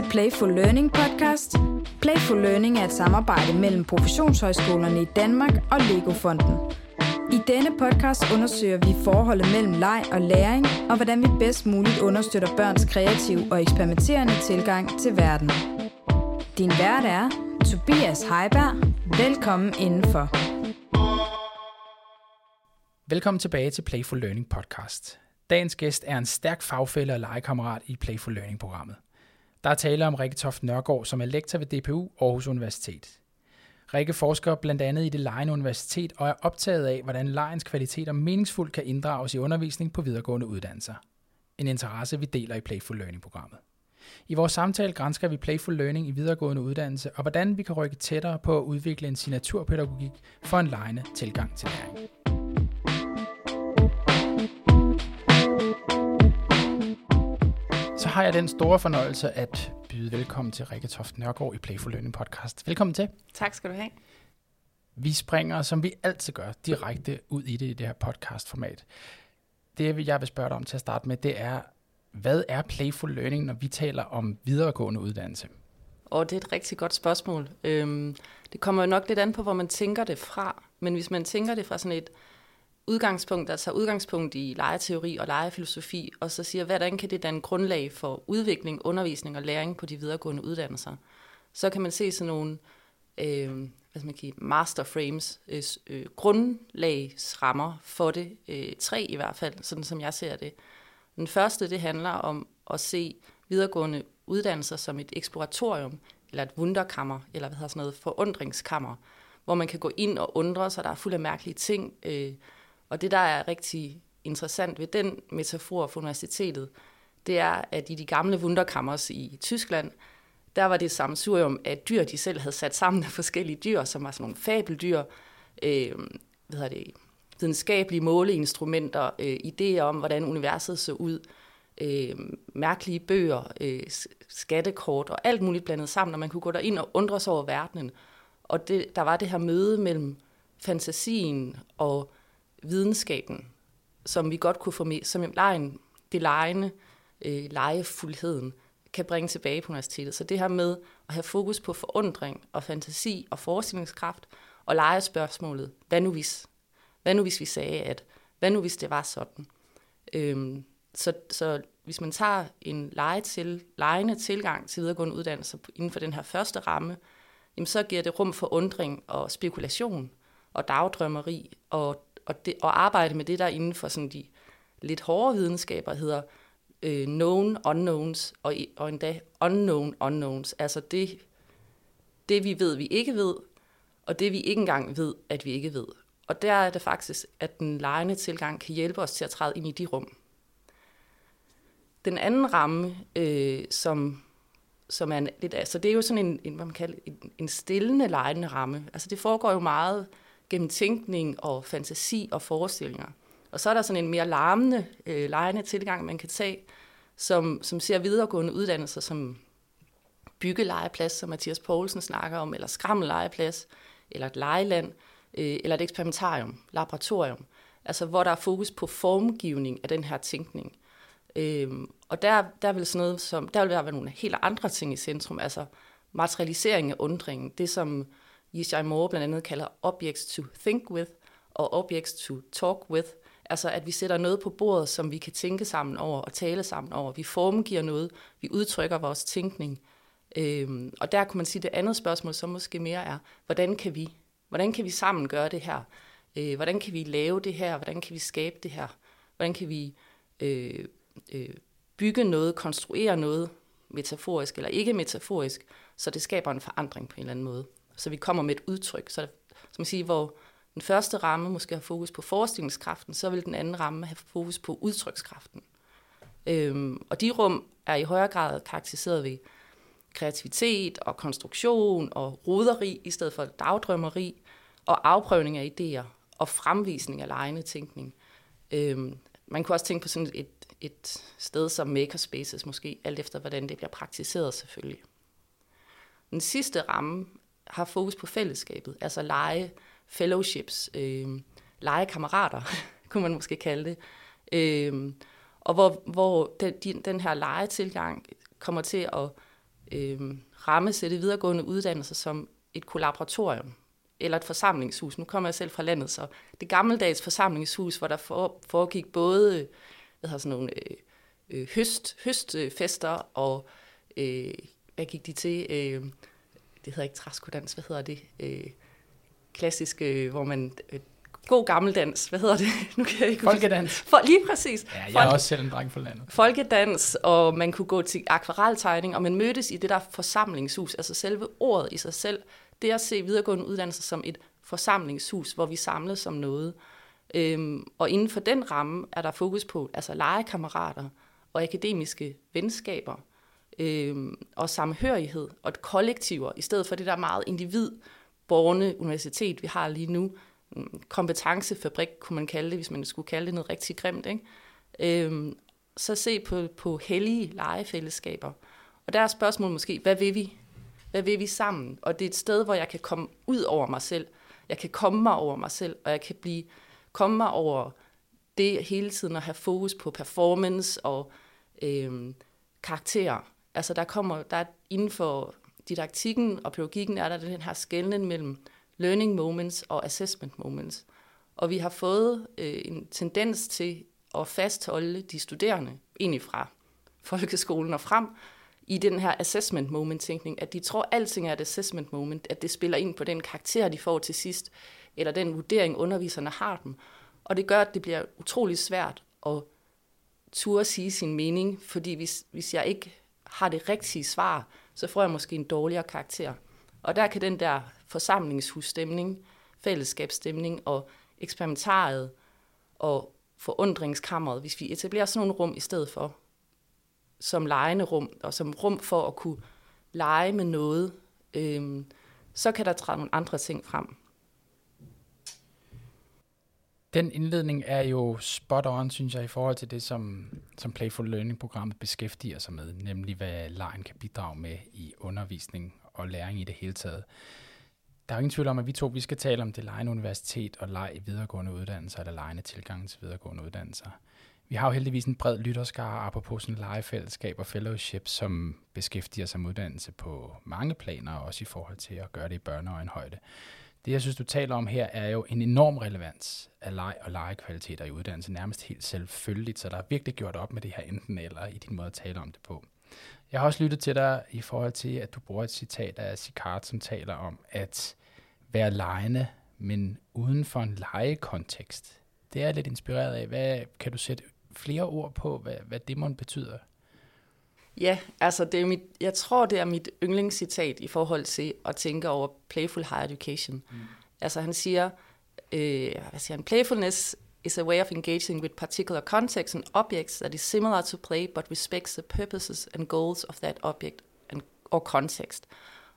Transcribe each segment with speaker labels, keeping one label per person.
Speaker 1: til Playful Learning podcast. Playful Learning er et samarbejde mellem professionshøjskolerne i Danmark og Lego-fonden. I denne podcast undersøger vi forholdet mellem leg og læring, og hvordan vi bedst muligt understøtter børns kreative og eksperimenterende tilgang til verden. Din vært er Tobias Heiberg. Velkommen indenfor.
Speaker 2: Velkommen tilbage til Playful Learning podcast. Dagens gæst er en stærk fagfælle og legekammerat i Playful Learning-programmet. Der er tale om Rikke Toft Nørgaard, som er lektor ved DPU Aarhus Universitet. Rikke forsker blandt andet i det lejende universitet og er optaget af, hvordan lejens kvaliteter meningsfuldt kan inddrages i undervisning på videregående uddannelser. En interesse, vi deler i Playful Learning-programmet. I vores samtale grænsker vi Playful Learning i videregående uddannelse og hvordan vi kan rykke tættere på at udvikle en signaturpædagogik for en lejende tilgang til læring. Så har jeg den store fornøjelse at byde velkommen til Rikke Toft Nørgaard i Playful Learning Podcast. Velkommen til.
Speaker 3: Tak skal du have.
Speaker 2: Vi springer, som vi altid gør, direkte ud i det i det her podcastformat. Det, jeg vil spørge dig om til at starte med, det er, hvad er Playful Learning, når vi taler om videregående uddannelse?
Speaker 3: Og det er et rigtig godt spørgsmål. Øhm, det kommer jo nok lidt an på, hvor man tænker det fra. Men hvis man tænker det fra sådan et udgangspunkt, der tager udgangspunkt i lejeteori og lejefilosofi, og så siger, hvordan kan det danne grundlag for udvikling, undervisning og læring på de videregående uddannelser, så kan man se sådan nogle øh, hvad skal man kigge, master frames, øh, øh, grundlagsrammer for det, øh, tre i hvert fald, sådan som jeg ser det. Den første, det handler om at se videregående uddannelser som et eksploratorium, eller et wunderkammer, eller hvad hedder sådan noget, forundringskammer, hvor man kan gå ind og undre sig, der er fuld af mærkelige ting, øh, og det, der er rigtig interessant ved den metafor for universitetet, det er, at i de gamle wunderkammers i Tyskland, der var det sammensurium af dyr, de selv havde sat sammen af forskellige dyr, som var sådan nogle fabeldyr, øh, hvad hedder det, videnskabelige måleinstrumenter, øh, idéer om, hvordan universet så ud, øh, mærkelige bøger, øh, skattekort og alt muligt blandet sammen, og man kunne gå ind og undre sig over verdenen. Og det, der var det her møde mellem fantasien og videnskaben, som vi godt kunne få med, som lejen, det lejende, øh, lejefuldheden, kan bringe tilbage på universitetet. Så det her med at have fokus på forundring og fantasi og forestillingskraft, og lege spørgsmålet, hvad nu hvis? Hvad nu hvis vi sagde, at hvad nu hvis det var sådan? Øhm, så, så hvis man tager en lege til, lejende tilgang til videregående uddannelse inden for den her første ramme, jamen så giver det rum for undring og spekulation og dagdrømmeri og og, det, og arbejde med det, der inden for sådan de lidt hårde videnskaber hedder øh, known unknowns, og, og endda unknown unknowns, altså det, det, vi ved, vi ikke ved, og det, vi ikke engang ved, at vi ikke ved. Og der er det faktisk, at den lejende tilgang kan hjælpe os til at træde ind i de rum. Den anden ramme, øh, som, som er en, lidt, altså det er jo sådan en, en hvad man kalder, en, en stillende lejende ramme. Altså det foregår jo meget gennem tænkning og fantasi og forestillinger. Og så er der sådan en mere larmende, øh, lejende tilgang, man kan tage, som, som ser videregående uddannelser som byggelegeplads, som Mathias Poulsen snakker om, eller skrammellegeplads, eller et legeland, øh, eller et eksperimentarium, laboratorium. Altså hvor der er fokus på formgivning af den her tænkning. Øhm, og der, der vil sådan noget som, der vil være nogle helt andre ting i centrum, altså materialisering af undringen, det som Yishai Moore blandt andet kalder objects to think with og objects to talk with. Altså at vi sætter noget på bordet, som vi kan tænke sammen over og tale sammen over. Vi formgiver noget, vi udtrykker vores tænkning. Øhm, og der kunne man sige, det andet spørgsmål, så måske mere er, hvordan kan vi, hvordan kan vi sammen gøre det her? Øh, hvordan kan vi lave det her? Hvordan kan vi skabe det her? Hvordan kan vi øh, øh, bygge noget, konstruere noget, metaforisk eller ikke metaforisk, så det skaber en forandring på en eller anden måde så vi kommer med et udtryk. Så som siger, hvor den første ramme måske har fokus på forestillingskraften, så vil den anden ramme have fokus på udtrykskraften. Øhm, og de rum er i højere grad karakteriseret ved kreativitet og konstruktion og roderi i stedet for dagdrømmeri og afprøvning af idéer og fremvisning af lejende tænkning. Øhm, man kunne også tænke på sådan et, et sted som makerspaces måske, alt efter hvordan det bliver praktiseret selvfølgelig. Den sidste ramme har fokus på fællesskabet, altså lege fellowships, øh, legekammerater, kunne man måske kalde det. Øh, og hvor, hvor den, den her legetilgang kommer til at øh, rammesætte videregående uddannelser som et kollaboratorium eller et forsamlingshus. Nu kommer jeg selv fra landet, så det gammeldags forsamlingshus, hvor der foregik både hvad hedder sådan nogle øh, øh, høst, høstfester og øh, hvad gik de til? Øh, det hedder ikke træskodans, hvad hedder det? Øh, klassisk, øh, hvor man... Øh, god gammeldans, hvad hedder det?
Speaker 2: Nu kan jeg ikke Folkedans.
Speaker 3: For, lige præcis.
Speaker 2: Ja, jeg Folk, er også selv en dreng for landet.
Speaker 3: Folkedans, og man kunne gå til akvareltegning, og man mødtes i det der forsamlingshus, altså selve ordet i sig selv, det at se videregående uddannelser som et forsamlingshus, hvor vi samles som noget. Øhm, og inden for den ramme er der fokus på altså legekammerater og akademiske venskaber øh, og samhørighed og et kollektiver, i stedet for det der meget individ borgerne universitet, vi har lige nu. Mm, kompetencefabrik, kunne man kalde det, hvis man skulle kalde det noget rigtig grimt. Ikke? Øh, så se på, på hellige legefællesskaber. Og der er spørgsmålet måske, hvad vil vi? Hvad vil vi sammen? Og det er et sted, hvor jeg kan komme ud over mig selv. Jeg kan komme mig over mig selv, og jeg kan blive komme mig over det hele tiden at have fokus på performance og øh, karakterer. Altså der kommer, der er inden for didaktikken og pædagogikken er der den her skældning mellem learning moments og assessment moments. Og vi har fået øh, en tendens til at fastholde de studerende, egentlig fra folkeskolen og frem, i den her assessment moment tænkning, at de tror, at alting er et assessment moment, at det spiller ind på den karakter, de får til sidst, eller den vurdering, underviserne har dem. Og det gør, at det bliver utrolig svært at turde sige sin mening, fordi hvis, hvis jeg ikke har det rigtige svar, så får jeg måske en dårligere karakter. Og der kan den der forsamlingshusstemning, fællesskabsstemning og eksperimentaret og forundringskammeret, hvis vi etablerer sådan nogle rum i stedet for, som lejende rum, og som rum for at kunne lege med noget, øhm, så kan der træde nogle andre ting frem.
Speaker 2: Den indledning er jo spot on, synes jeg, i forhold til det, som, som Playful Learning-programmet beskæftiger sig med, nemlig hvad lejen kan bidrage med i undervisning og læring i det hele taget. Der er ingen tvivl om, at vi to vi skal tale om det lejende universitet og leg i videregående uddannelser, eller lejende tilgang til videregående uddannelser. Vi har jo heldigvis en bred lytterskare apropos sådan legefællesskab og fellowship, som beskæftiger sig med uddannelse på mange planer, også i forhold til at gøre det i børneøjenhøjde. Det, jeg synes, du taler om her, er jo en enorm relevans af leg og legekvaliteter i uddannelse, nærmest helt selvfølgeligt, så der er virkelig gjort op med det her enten eller i din måde at tale om det på. Jeg har også lyttet til dig i forhold til, at du bruger et citat af Sicard, som taler om at være lejende, men uden for en legekontekst. Det er lidt inspireret af. Hvad kan du sætte flere ord på, hvad, hvad det må betyder?
Speaker 3: Ja, altså det er mit, jeg tror, det er mit yndlingscitat i forhold til at tænke over playful higher education. Mm. Altså han siger, øh, hvad siger han, playfulness is a way of engaging with particular contexts and objects that is similar to play, but respects the purposes and goals of that object and, or context.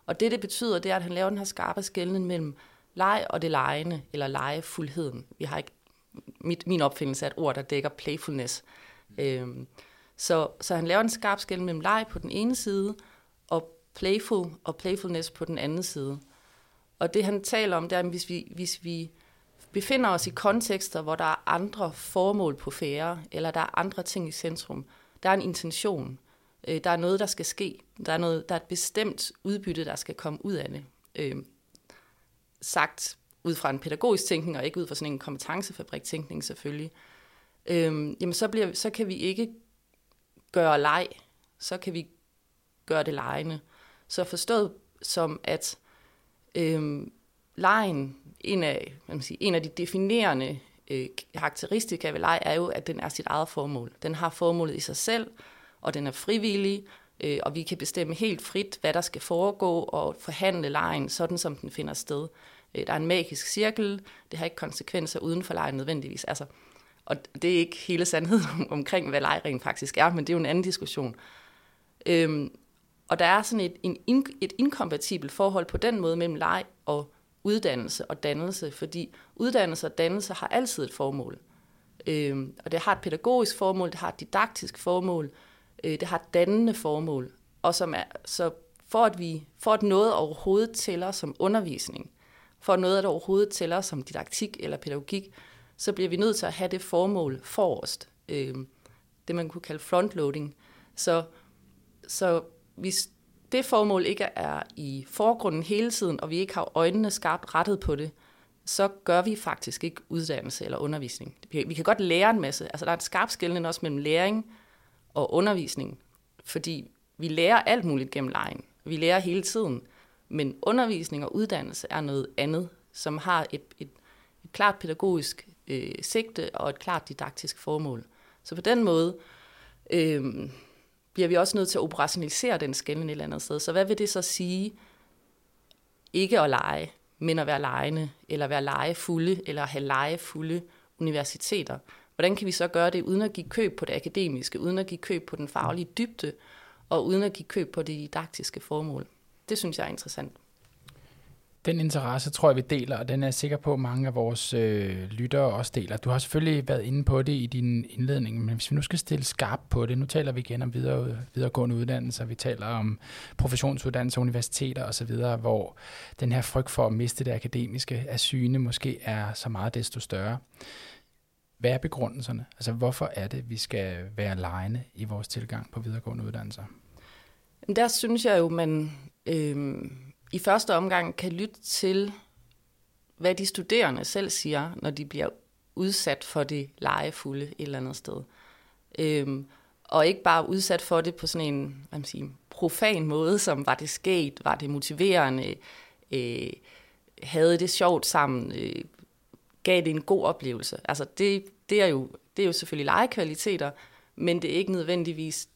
Speaker 3: Og det, det betyder, det er, at han laver den her skarpe skældning mellem leg og det lejende, eller legefuldheden. Vi har ikke, mit, min opfindelse er et ord, der dækker playfulness. Mm. Øhm, så, så han laver en skarp skæld mellem leg på den ene side, og playful og playfulness på den anden side. Og det han taler om, det er, at hvis vi, hvis vi befinder os i kontekster, hvor der er andre formål på færre, eller der er andre ting i centrum, der er en intention, øh, der er noget, der skal ske, der er, noget, der er et bestemt udbytte, der skal komme ud af det. Øh, sagt ud fra en pædagogisk tænkning, og ikke ud fra sådan en kompetencefabrik-tænkning selvfølgelig, øh, jamen så, bliver, så kan vi ikke gøre leg, så kan vi gøre det legende. Så forstået som, at øh, lejen, en af, hvad man siger, en af de definerende øh, karakteristika ved leg, er jo, at den er sit eget formål. Den har formålet i sig selv, og den er frivillig, øh, og vi kan bestemme helt frit, hvad der skal foregå, og forhandle lejen, sådan som den finder sted. Øh, der er en magisk cirkel, det har ikke konsekvenser uden for lejen nødvendigvis. Altså, og det er ikke hele sandheden omkring, hvad leg faktisk er, men det er jo en anden diskussion. Øhm, og der er sådan et, en, et inkompatibelt forhold på den måde mellem leg og uddannelse og dannelse, fordi uddannelse og dannelse har altid et formål. Øhm, og det har et pædagogisk formål, det har et didaktisk formål, øh, det har et dannende formål. Og som er, så for at, vi, for at noget overhovedet tæller som undervisning, for at noget at overhovedet tæller som didaktik eller pædagogik, så bliver vi nødt til at have det formål forrest. Øh, det man kunne kalde frontloading. Så, så hvis det formål ikke er i forgrunden hele tiden, og vi ikke har øjnene skarpt rettet på det, så gør vi faktisk ikke uddannelse eller undervisning. Vi kan godt lære en masse. Altså der er et skarpt skældning også mellem læring og undervisning, fordi vi lærer alt muligt gennem lejen. Vi lærer hele tiden, men undervisning og uddannelse er noget andet, som har et, et, et klart pædagogisk øh, sigte og et klart didaktisk formål. Så på den måde øh, bliver vi også nødt til at operationalisere den skælden et eller andet sted. Så hvad vil det så sige? Ikke at lege, men at være legende, eller være legefulde, eller have legefulde universiteter. Hvordan kan vi så gøre det, uden at give køb på det akademiske, uden at give køb på den faglige dybde, og uden at give køb på det didaktiske formål? Det synes jeg er interessant.
Speaker 2: Den interesse tror jeg, vi deler, og den er jeg sikker på, at mange af vores øh, lyttere også deler. Du har selvfølgelig været inde på det i din indledning, men hvis vi nu skal stille skarp på det, nu taler vi igen om videre, videregående uddannelser, vi taler om professionsuddannelser, universiteter osv., hvor den her frygt for at miste det akademiske af syne måske er så meget desto større. Hvad er begrundelserne? Altså hvorfor er det, vi skal være lejende i vores tilgang på videregående uddannelser?
Speaker 3: Der synes jeg jo, man... Øh i første omgang kan lytte til, hvad de studerende selv siger, når de bliver udsat for det legefulde et eller andet sted. Øhm, og ikke bare udsat for det på sådan en hvad man siger, profan måde, som var det sket, var det motiverende, øh, havde det sjovt sammen, øh, gav det en god oplevelse. Altså det, det, er jo, det er jo selvfølgelig legekvaliteter, men det er ikke nødvendigvis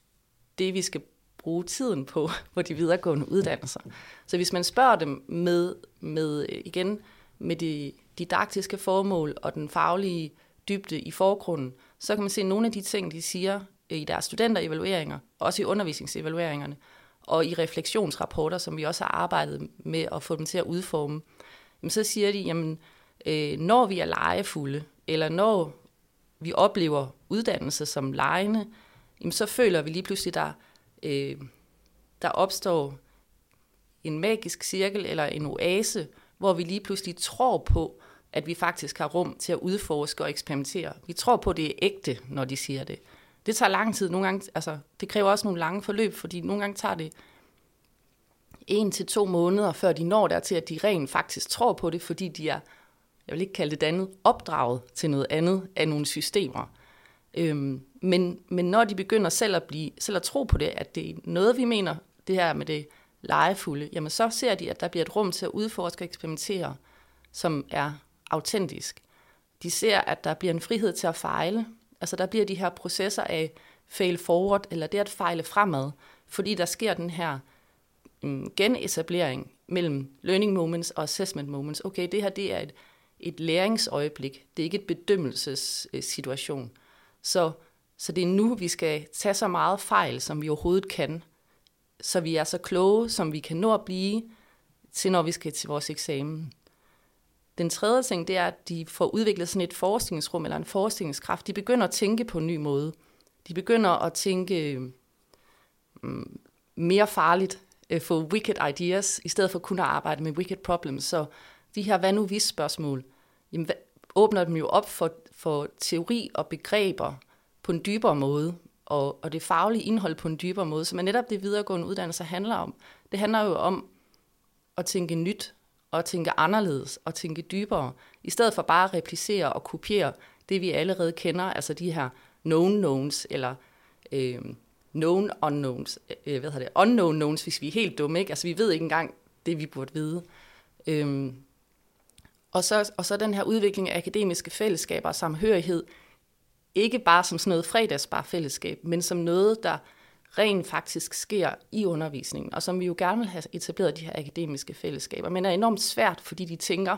Speaker 3: det, vi skal bruge tiden på, på de videregående uddannelser. Så hvis man spørger dem med, med igen, med det didaktiske formål og den faglige dybde i forgrunden, så kan man se nogle af de ting, de siger i deres studenterevalueringer, også i undervisningsevalueringerne, og i refleksionsrapporter, som vi også har arbejdet med at få dem til at udforme, jamen så siger de, jamen, øh, når vi er legefulde, eller når vi oplever uddannelse som lejende, jamen så føler vi lige pludselig, der øh, der opstår en magisk cirkel eller en oase, hvor vi lige pludselig tror på, at vi faktisk har rum til at udforske og eksperimentere. Vi tror på, at det er ægte, når de siger det. Det tager lang tid. Nogle gange, altså, det kræver også nogle lange forløb, fordi nogle gange tager det en til to måneder, før de når der til, at de rent faktisk tror på det, fordi de er, jeg vil ikke kalde det andet, opdraget til noget andet af nogle systemer. Øhm, men, men når de begynder selv at, blive, selv at tro på det, at det er noget, vi mener, det her med det legefulde, jamen så ser de, at der bliver et rum til at udforske og eksperimentere, som er autentisk. De ser, at der bliver en frihed til at fejle. Altså der bliver de her processer af fail forward, eller det at fejle fremad, fordi der sker den her um, genetablering mellem learning moments og assessment moments. Okay, det her det er et, et læringsøjeblik, det er ikke et bedømmelsessituation. Så så det er nu, vi skal tage så meget fejl, som vi overhovedet kan, så vi er så kloge, som vi kan nå at blive, til når vi skal til vores eksamen. Den tredje ting, det er, at de får udviklet sådan et forskningsrum eller en forskningskraft. De begynder at tænke på en ny måde. De begynder at tænke mm, mere farligt, uh, få wicked ideas, i stedet for kun at arbejde med wicked problems. Så de her hvad nu hvis spørgsmål, jamen, åbner dem jo op for, for teori og begreber, på en dybere måde, og, og det faglige indhold på en dybere måde, som er netop det videregående uddannelse handler om. Det handler jo om at tænke nyt, og tænke anderledes, og tænke dybere, i stedet for bare at replicere og kopiere det, vi allerede kender, altså de her known knowns, eller øh, known unknowns, øh, hvad hedder det, unknown knowns, hvis vi er helt dumme, ikke? Altså vi ved ikke engang det, vi burde vide. Øh, og, så, og så den her udvikling af akademiske fællesskaber og samhørighed, ikke bare som sådan noget fredagsbar-fællesskab, men som noget, der rent faktisk sker i undervisningen, og som vi jo gerne vil have etableret de her akademiske fællesskaber, men er enormt svært, fordi de tænker,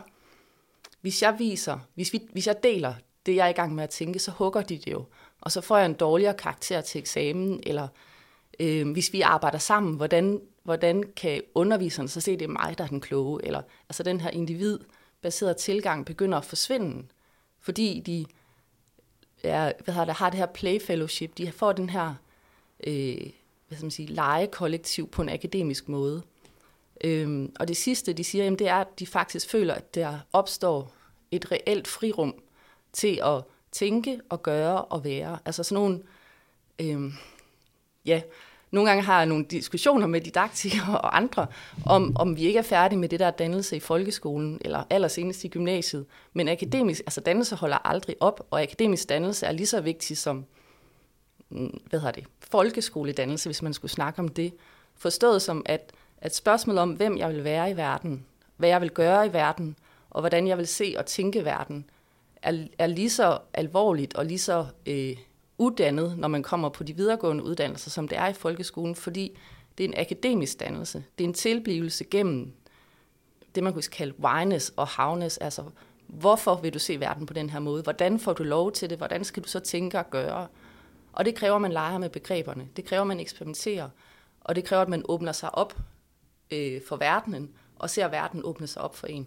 Speaker 3: hvis jeg viser, hvis, vi, hvis jeg deler det, jeg er i gang med at tænke, så hugger de det jo, og så får jeg en dårligere karakter til eksamen, eller øh, hvis vi arbejder sammen, hvordan, hvordan kan underviseren så se, det er mig, der er den kloge, eller altså den her individbaserede tilgang begynder at forsvinde, fordi de er, hvad har, det, har det her play fellowship, de får den her øh, hvad skal man sige, legekollektiv på en akademisk måde. Øhm, og det sidste, de siger, jamen, det er, at de faktisk føler, at der opstår et reelt frirum til at tænke og gøre og være. Altså sådan nogle, øhm, ja, nogle gange har jeg nogle diskussioner med didaktikere og andre, om, om vi ikke er færdige med det der dannelse i folkeskolen, eller allersenest i gymnasiet. Men akademisk, altså dannelse holder aldrig op, og akademisk dannelse er lige så vigtig som, mm, hvad hedder det, folkeskoledannelse, hvis man skulle snakke om det. Forstået som, at, at spørgsmålet om, hvem jeg vil være i verden, hvad jeg vil gøre i verden, og hvordan jeg vil se og tænke verden, er, er lige så alvorligt og lige så øh, uddannet, når man kommer på de videregående uddannelser, som det er i folkeskolen, fordi det er en akademisk dannelse. Det er en tilblivelse gennem det, man kunne kalde wyness og havnes. altså hvorfor vil du se verden på den her måde? Hvordan får du lov til det? Hvordan skal du så tænke og gøre? Og det kræver, at man leger med begreberne. Det kræver, at man eksperimenterer. Og det kræver, at man åbner sig op øh, for verdenen, og ser verden åbne sig op for en.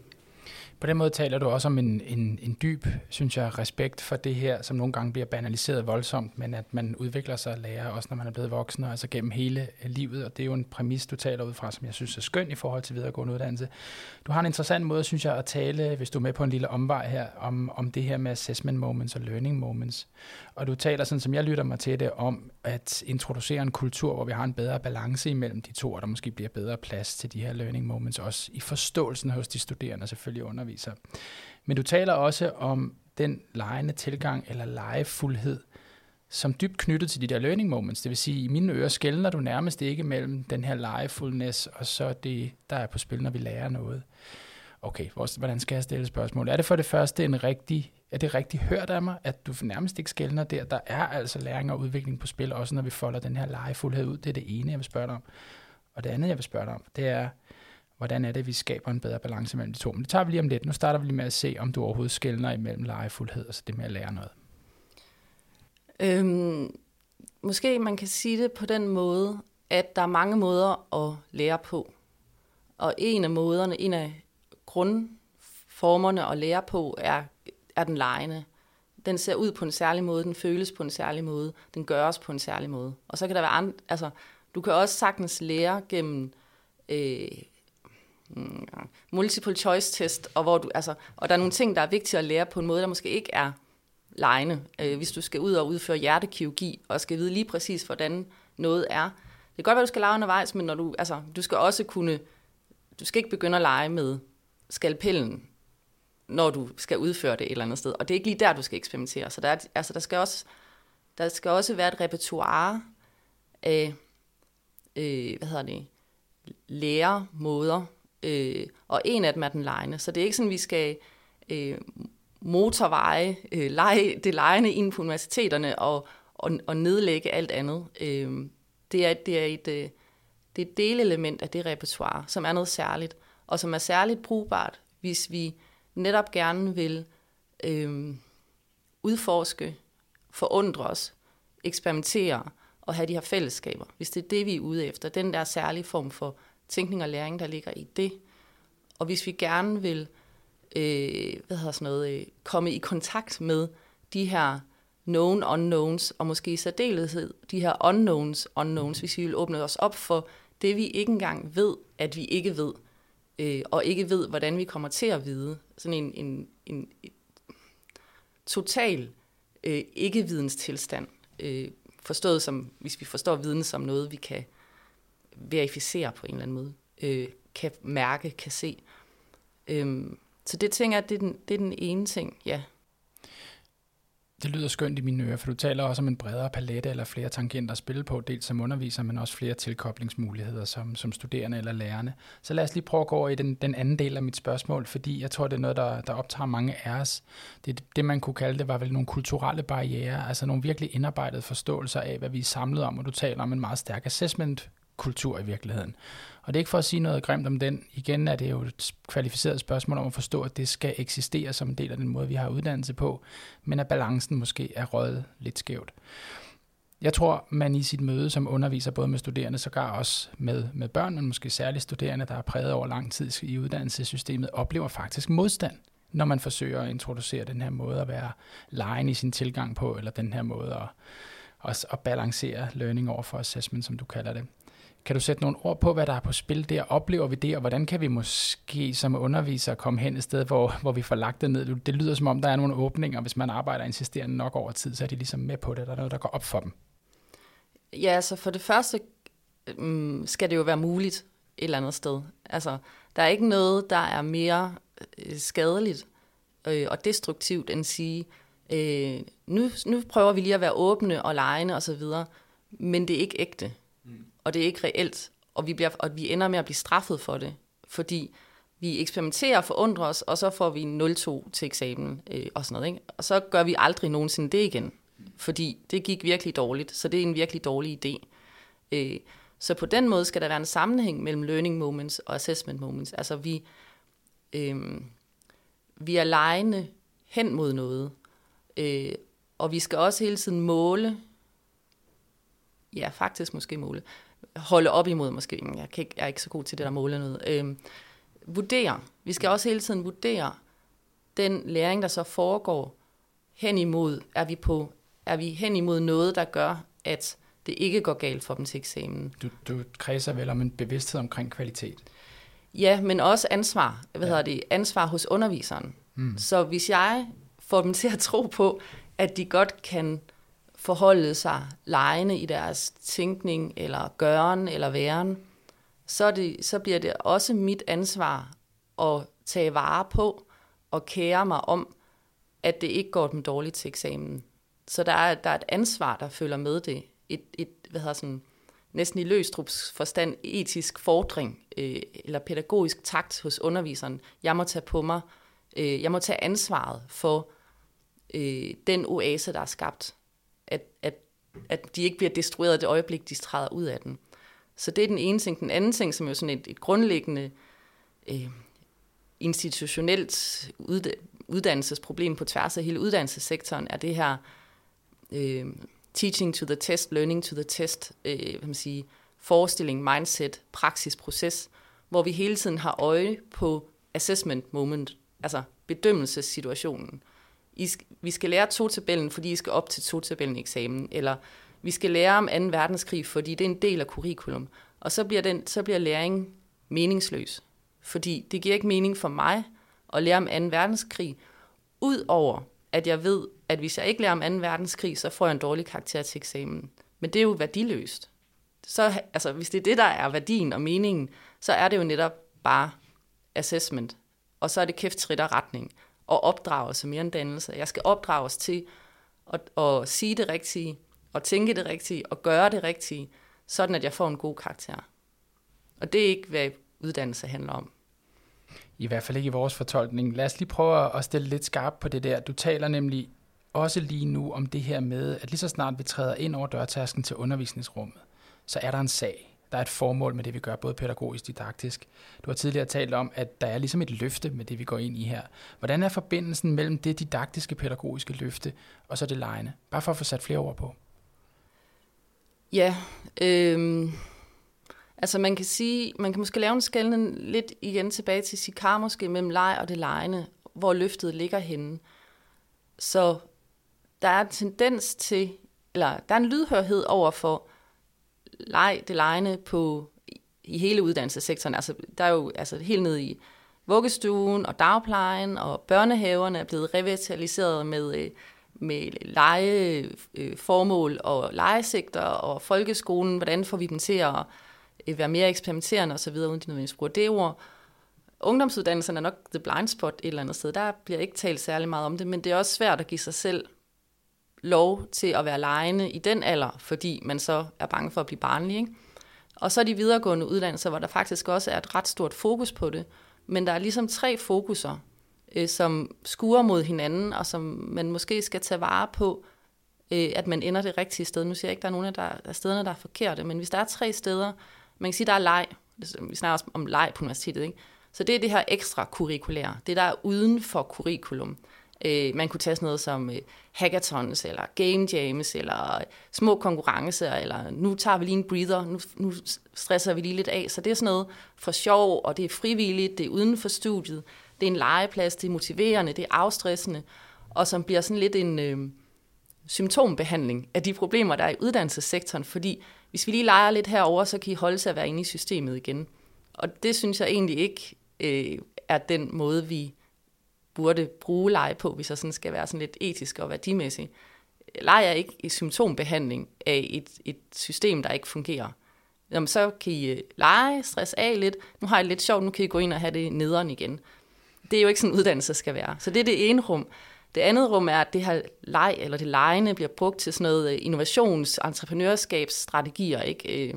Speaker 2: På den måde taler du også om en, en, en dyb, synes jeg, respekt for det her, som nogle gange bliver banaliseret voldsomt, men at man udvikler sig og lærer, også når man er blevet voksen, og altså gennem hele livet, og det er jo en præmis, du taler ud fra, som jeg synes er skøn i forhold til videregående uddannelse. Du har en interessant måde, synes jeg, at tale, hvis du er med på en lille omvej her, om, om det her med assessment moments og learning moments. Og du taler, sådan som jeg lytter mig til det, om at introducere en kultur, hvor vi har en bedre balance imellem de to, og der måske bliver bedre plads til de her learning moments, også i forståelsen hos de studerende, selvfølgelig underviser. Men du taler også om den lejende tilgang eller legefuldhed, som dybt knyttet til de der learning moments. Det vil sige, i mine ører skældner du nærmest ikke mellem den her legefulness og så det, der er på spil, når vi lærer noget. Okay, hvordan skal jeg stille spørgsmål? Er det for det første en rigtig, er det rigtigt hørt af mig, at du nærmest ikke skældner der? Der er altså læring og udvikling på spil, også når vi folder den her legefuldhed ud. Det er det ene, jeg vil spørge dig om. Og det andet, jeg vil spørge dig om, det er, hvordan er det, vi skaber en bedre balance mellem de to. Men det tager vi lige om lidt. Nu starter vi lige med at se, om du overhovedet skældner imellem legefuldhed og så det med at lære noget.
Speaker 3: Øhm, måske man kan sige det på den måde, at der er mange måder at lære på. Og en af måderne, en af grundformerne at lære på, er, er den lejende. Den ser ud på en særlig måde, den føles på en særlig måde, den gøres på en særlig måde. Og så kan der være andre, altså, du kan også sagtens lære gennem øh, mm, multiple choice test, og, hvor du, altså, og der er nogle ting, der er vigtige at lære på en måde, der måske ikke er lejende. Øh, hvis du skal ud og udføre hjertekirurgi, og skal vide lige præcis, hvordan noget er. Det kan godt være, du skal lege undervejs, men når du, altså, du skal også kunne, du skal ikke begynde at lege med skalpellen, når du skal udføre det et eller andet sted. Og det er ikke lige der, du skal eksperimentere. Så der, er, altså, der, skal, også, der skal også være et repertoire af, øh, hvad hedder det, læremåder, øh, og en af dem er den lejende. Så det er ikke sådan, vi skal øh, motorveje, øh, lege, det lejende ind på universiteterne og, og, og nedlægge alt andet. Øh, det, er, det, er et, øh, det er et delelement af det repertoire, som er noget særligt, og som er særligt brugbart, hvis vi netop gerne vil øh, udforske, forundre os, eksperimentere og have de her fællesskaber. Hvis det er det, vi er ude efter, den der særlige form for tænkning og læring, der ligger i det. Og hvis vi gerne vil øh, hvad hedder sådan noget, øh, komme i kontakt med de her known unknowns, og måske i særdeleshed de her unknowns unknowns, hvis vi vil åbne os op for det, vi ikke engang ved, at vi ikke ved, øh, og ikke ved, hvordan vi kommer til at vide. Sådan en, en, en, en total øh, ikke-videnstilstand, øh, forstået som, hvis vi forstår viden som noget, vi kan verificere på en eller anden måde, øh, kan mærke, kan se. Øhm, så det tænker jeg, det er, den, det er den ene ting, ja.
Speaker 2: Det lyder skønt i mine ører, for du taler også om en bredere palette eller flere tangenter at spille på, dels som underviser, men også flere tilkoblingsmuligheder som, som studerende eller lærerne. Så lad os lige prøve at gå over i den, den anden del af mit spørgsmål, fordi jeg tror, det er noget, der, der optager mange af os. Det, det, man kunne kalde det, var vel nogle kulturelle barriere, altså nogle virkelig indarbejdede forståelser af, hvad vi er samlet om, og du taler om en meget stærk assessment kultur i virkeligheden. Og det er ikke for at sige noget grimt om den. Igen er det jo et kvalificeret spørgsmål om at forstå, at det skal eksistere som en del af den måde, vi har uddannelse på, men at balancen måske er røget lidt skævt. Jeg tror, man i sit møde som underviser, både med studerende, sågar også med, med børn, men måske særligt studerende, der er præget over lang tid i uddannelsessystemet, oplever faktisk modstand, når man forsøger at introducere den her måde at være lejen i sin tilgang på, eller den her måde at, at, at balancere learning over for assessment, som du kalder det. Kan du sætte nogle ord på, hvad der er på spil der? Oplever vi det, og hvordan kan vi måske som undervisere komme hen et sted, hvor, hvor vi får lagt det ned? Det lyder som om, der er nogle åbninger, hvis man arbejder insisterende nok over tid, så er de ligesom med på det. Der er noget, der går op for dem.
Speaker 3: Ja, altså for det første øhm, skal det jo være muligt et eller andet sted. Altså, der er ikke noget, der er mere øh, skadeligt øh, og destruktivt end at sige, øh, nu, nu prøver vi lige at være åbne og lejende osv., men det er ikke ægte og det er ikke reelt, og vi, bliver, og vi ender med at blive straffet for det, fordi vi eksperimenterer og forundrer os, og så får vi 0-2 til eksamen øh, og sådan noget. Ikke? Og så gør vi aldrig nogensinde det igen, fordi det gik virkelig dårligt, så det er en virkelig dårlig idé. Øh, så på den måde skal der være en sammenhæng mellem learning moments og assessment moments. Altså vi, øh, vi er lejende hen mod noget, øh, og vi skal også hele tiden måle, ja faktisk måske måle, holde op imod måske, jeg, kan ikke, jeg er ikke så god til det der måle noget, øh, vurdere. Vi skal også hele tiden vurdere den læring, der så foregår hen imod, er vi, på, er vi hen imod noget, der gør, at det ikke går galt for dem til eksamen.
Speaker 2: Du, du kredser vel om en bevidsthed omkring kvalitet?
Speaker 3: Ja, men også ansvar. Hvad ja. hedder det? Ansvar hos underviseren. Mm. Så hvis jeg får dem til at tro på, at de godt kan forholde sig lejende i deres tænkning, eller gøren, eller væren, så, det, så bliver det også mit ansvar at tage vare på og kære mig om, at det ikke går dem dårligt til eksamen. Så der er, der er et ansvar, der følger med det. Et, et hvad hedder sådan, næsten i Løstrups forstand etisk fordring øh, eller pædagogisk takt hos underviseren. Jeg må tage på mig, øh, jeg må tage ansvaret for øh, den oase, der er skabt. At, de ikke bliver destrueret det øjeblik, de træder ud af den. Så det er den ene ting. Den anden ting, som er jo sådan et, et grundlæggende øh, institutionelt uddannelsesproblem på tværs af hele uddannelsessektoren, er det her øh, teaching to the test, learning to the test, øh, hvad man sige, forestilling, mindset, praksis, proces, hvor vi hele tiden har øje på assessment moment, altså bedømmelsessituationen. I, vi skal lære to-tabellen, fordi I skal op til to-tabellen eksamen, eller vi skal lære om 2. verdenskrig, fordi det er en del af curriculum. Og så bliver, den, så bliver læring meningsløs. Fordi det giver ikke mening for mig at lære om 2. verdenskrig, ud over at jeg ved, at hvis jeg ikke lærer om 2. verdenskrig, så får jeg en dårlig karakter til eksamen. Men det er jo værdiløst. Så, altså, hvis det er det, der er værdien og meningen, så er det jo netop bare assessment. Og så er det kæft retning og opdragelse mere end dannelse. Jeg skal opdrages til at, at sige det rigtige, og tænke det rigtige, og gøre det rigtige, sådan at jeg får en god karakter. Og det er ikke, hvad uddannelse handler om.
Speaker 2: I hvert fald ikke i vores fortolkning. Lad os lige prøve at stille lidt skarpt på det der. Du taler nemlig også lige nu om det her med, at lige så snart vi træder ind over dørtasken til undervisningsrummet, så er der en sag. Der er et formål med det, vi gør, både pædagogisk og didaktisk. Du har tidligere talt om, at der er ligesom et løfte med det, vi går ind i her. Hvordan er forbindelsen mellem det didaktiske pædagogiske løfte og så det lejende? Bare for at få sat flere ord på.
Speaker 3: Ja, øh, altså man kan sige, man kan måske lave en skældning lidt igen tilbage til Sikar måske mellem leg og det lejende, hvor løftet ligger henne. Så der er en tendens til, eller der er en lydhørhed over for leg, det lejende på, i hele uddannelsessektoren. Altså, der er jo altså, helt ned i vuggestuen og dagplejen og børnehaverne er blevet revitaliseret med øh, med legeformål øh, og legesigter og folkeskolen, hvordan får vi dem til at øh, være mere eksperimenterende osv., uden de nødvendigvis bruger det ord. Ungdomsuddannelsen er nok the blind spot et eller andet sted. Der bliver ikke talt særlig meget om det, men det er også svært at give sig selv lov til at være lejende i den alder, fordi man så er bange for at blive barnlig. Ikke? Og så er de videregående uddannelser, hvor der faktisk også er et ret stort fokus på det. Men der er ligesom tre fokuser øh, som skuer mod hinanden, og som man måske skal tage vare på, øh, at man ender det rigtige sted. Nu siger jeg ikke, at der er nogen af, der, af stederne, der er forkerte, men hvis der er tre steder, man kan sige, der er leg, vi snakker også om leg på universitetet, ikke? så det er det her ekstra kurrikulære, det der er uden for curriculum. Øh, man kunne tage sådan noget som øh, hackathons, eller game jams, eller øh, små konkurrencer, eller nu tager vi lige en breather, nu, nu stresser vi lige lidt af. Så det er sådan noget for sjov, og det er frivilligt, det er uden for studiet det er en legeplads, det er motiverende, det er afstressende, og som bliver sådan lidt en øh, symptombehandling af de problemer, der er i uddannelsessektoren, fordi hvis vi lige leger lidt herover, så kan I holde sig at være inde i systemet igen. Og det synes jeg egentlig ikke øh, er den måde, vi burde bruge leje på, hvis jeg sådan skal være sådan lidt etisk og værdimæssig. Leje er ikke i symptombehandling af et, et system, der ikke fungerer. jamen, så kan I øh, lege, stress af lidt, nu har I lidt sjovt, nu kan I gå ind og have det nederen igen. Det er jo ikke sådan, uddannelse skal være. Så det er det ene rum. Det andet rum er, at det her leg, eller det lejende, bliver brugt til sådan noget øh, innovations- entreprenørskabsstrategier. Ikke? Øh,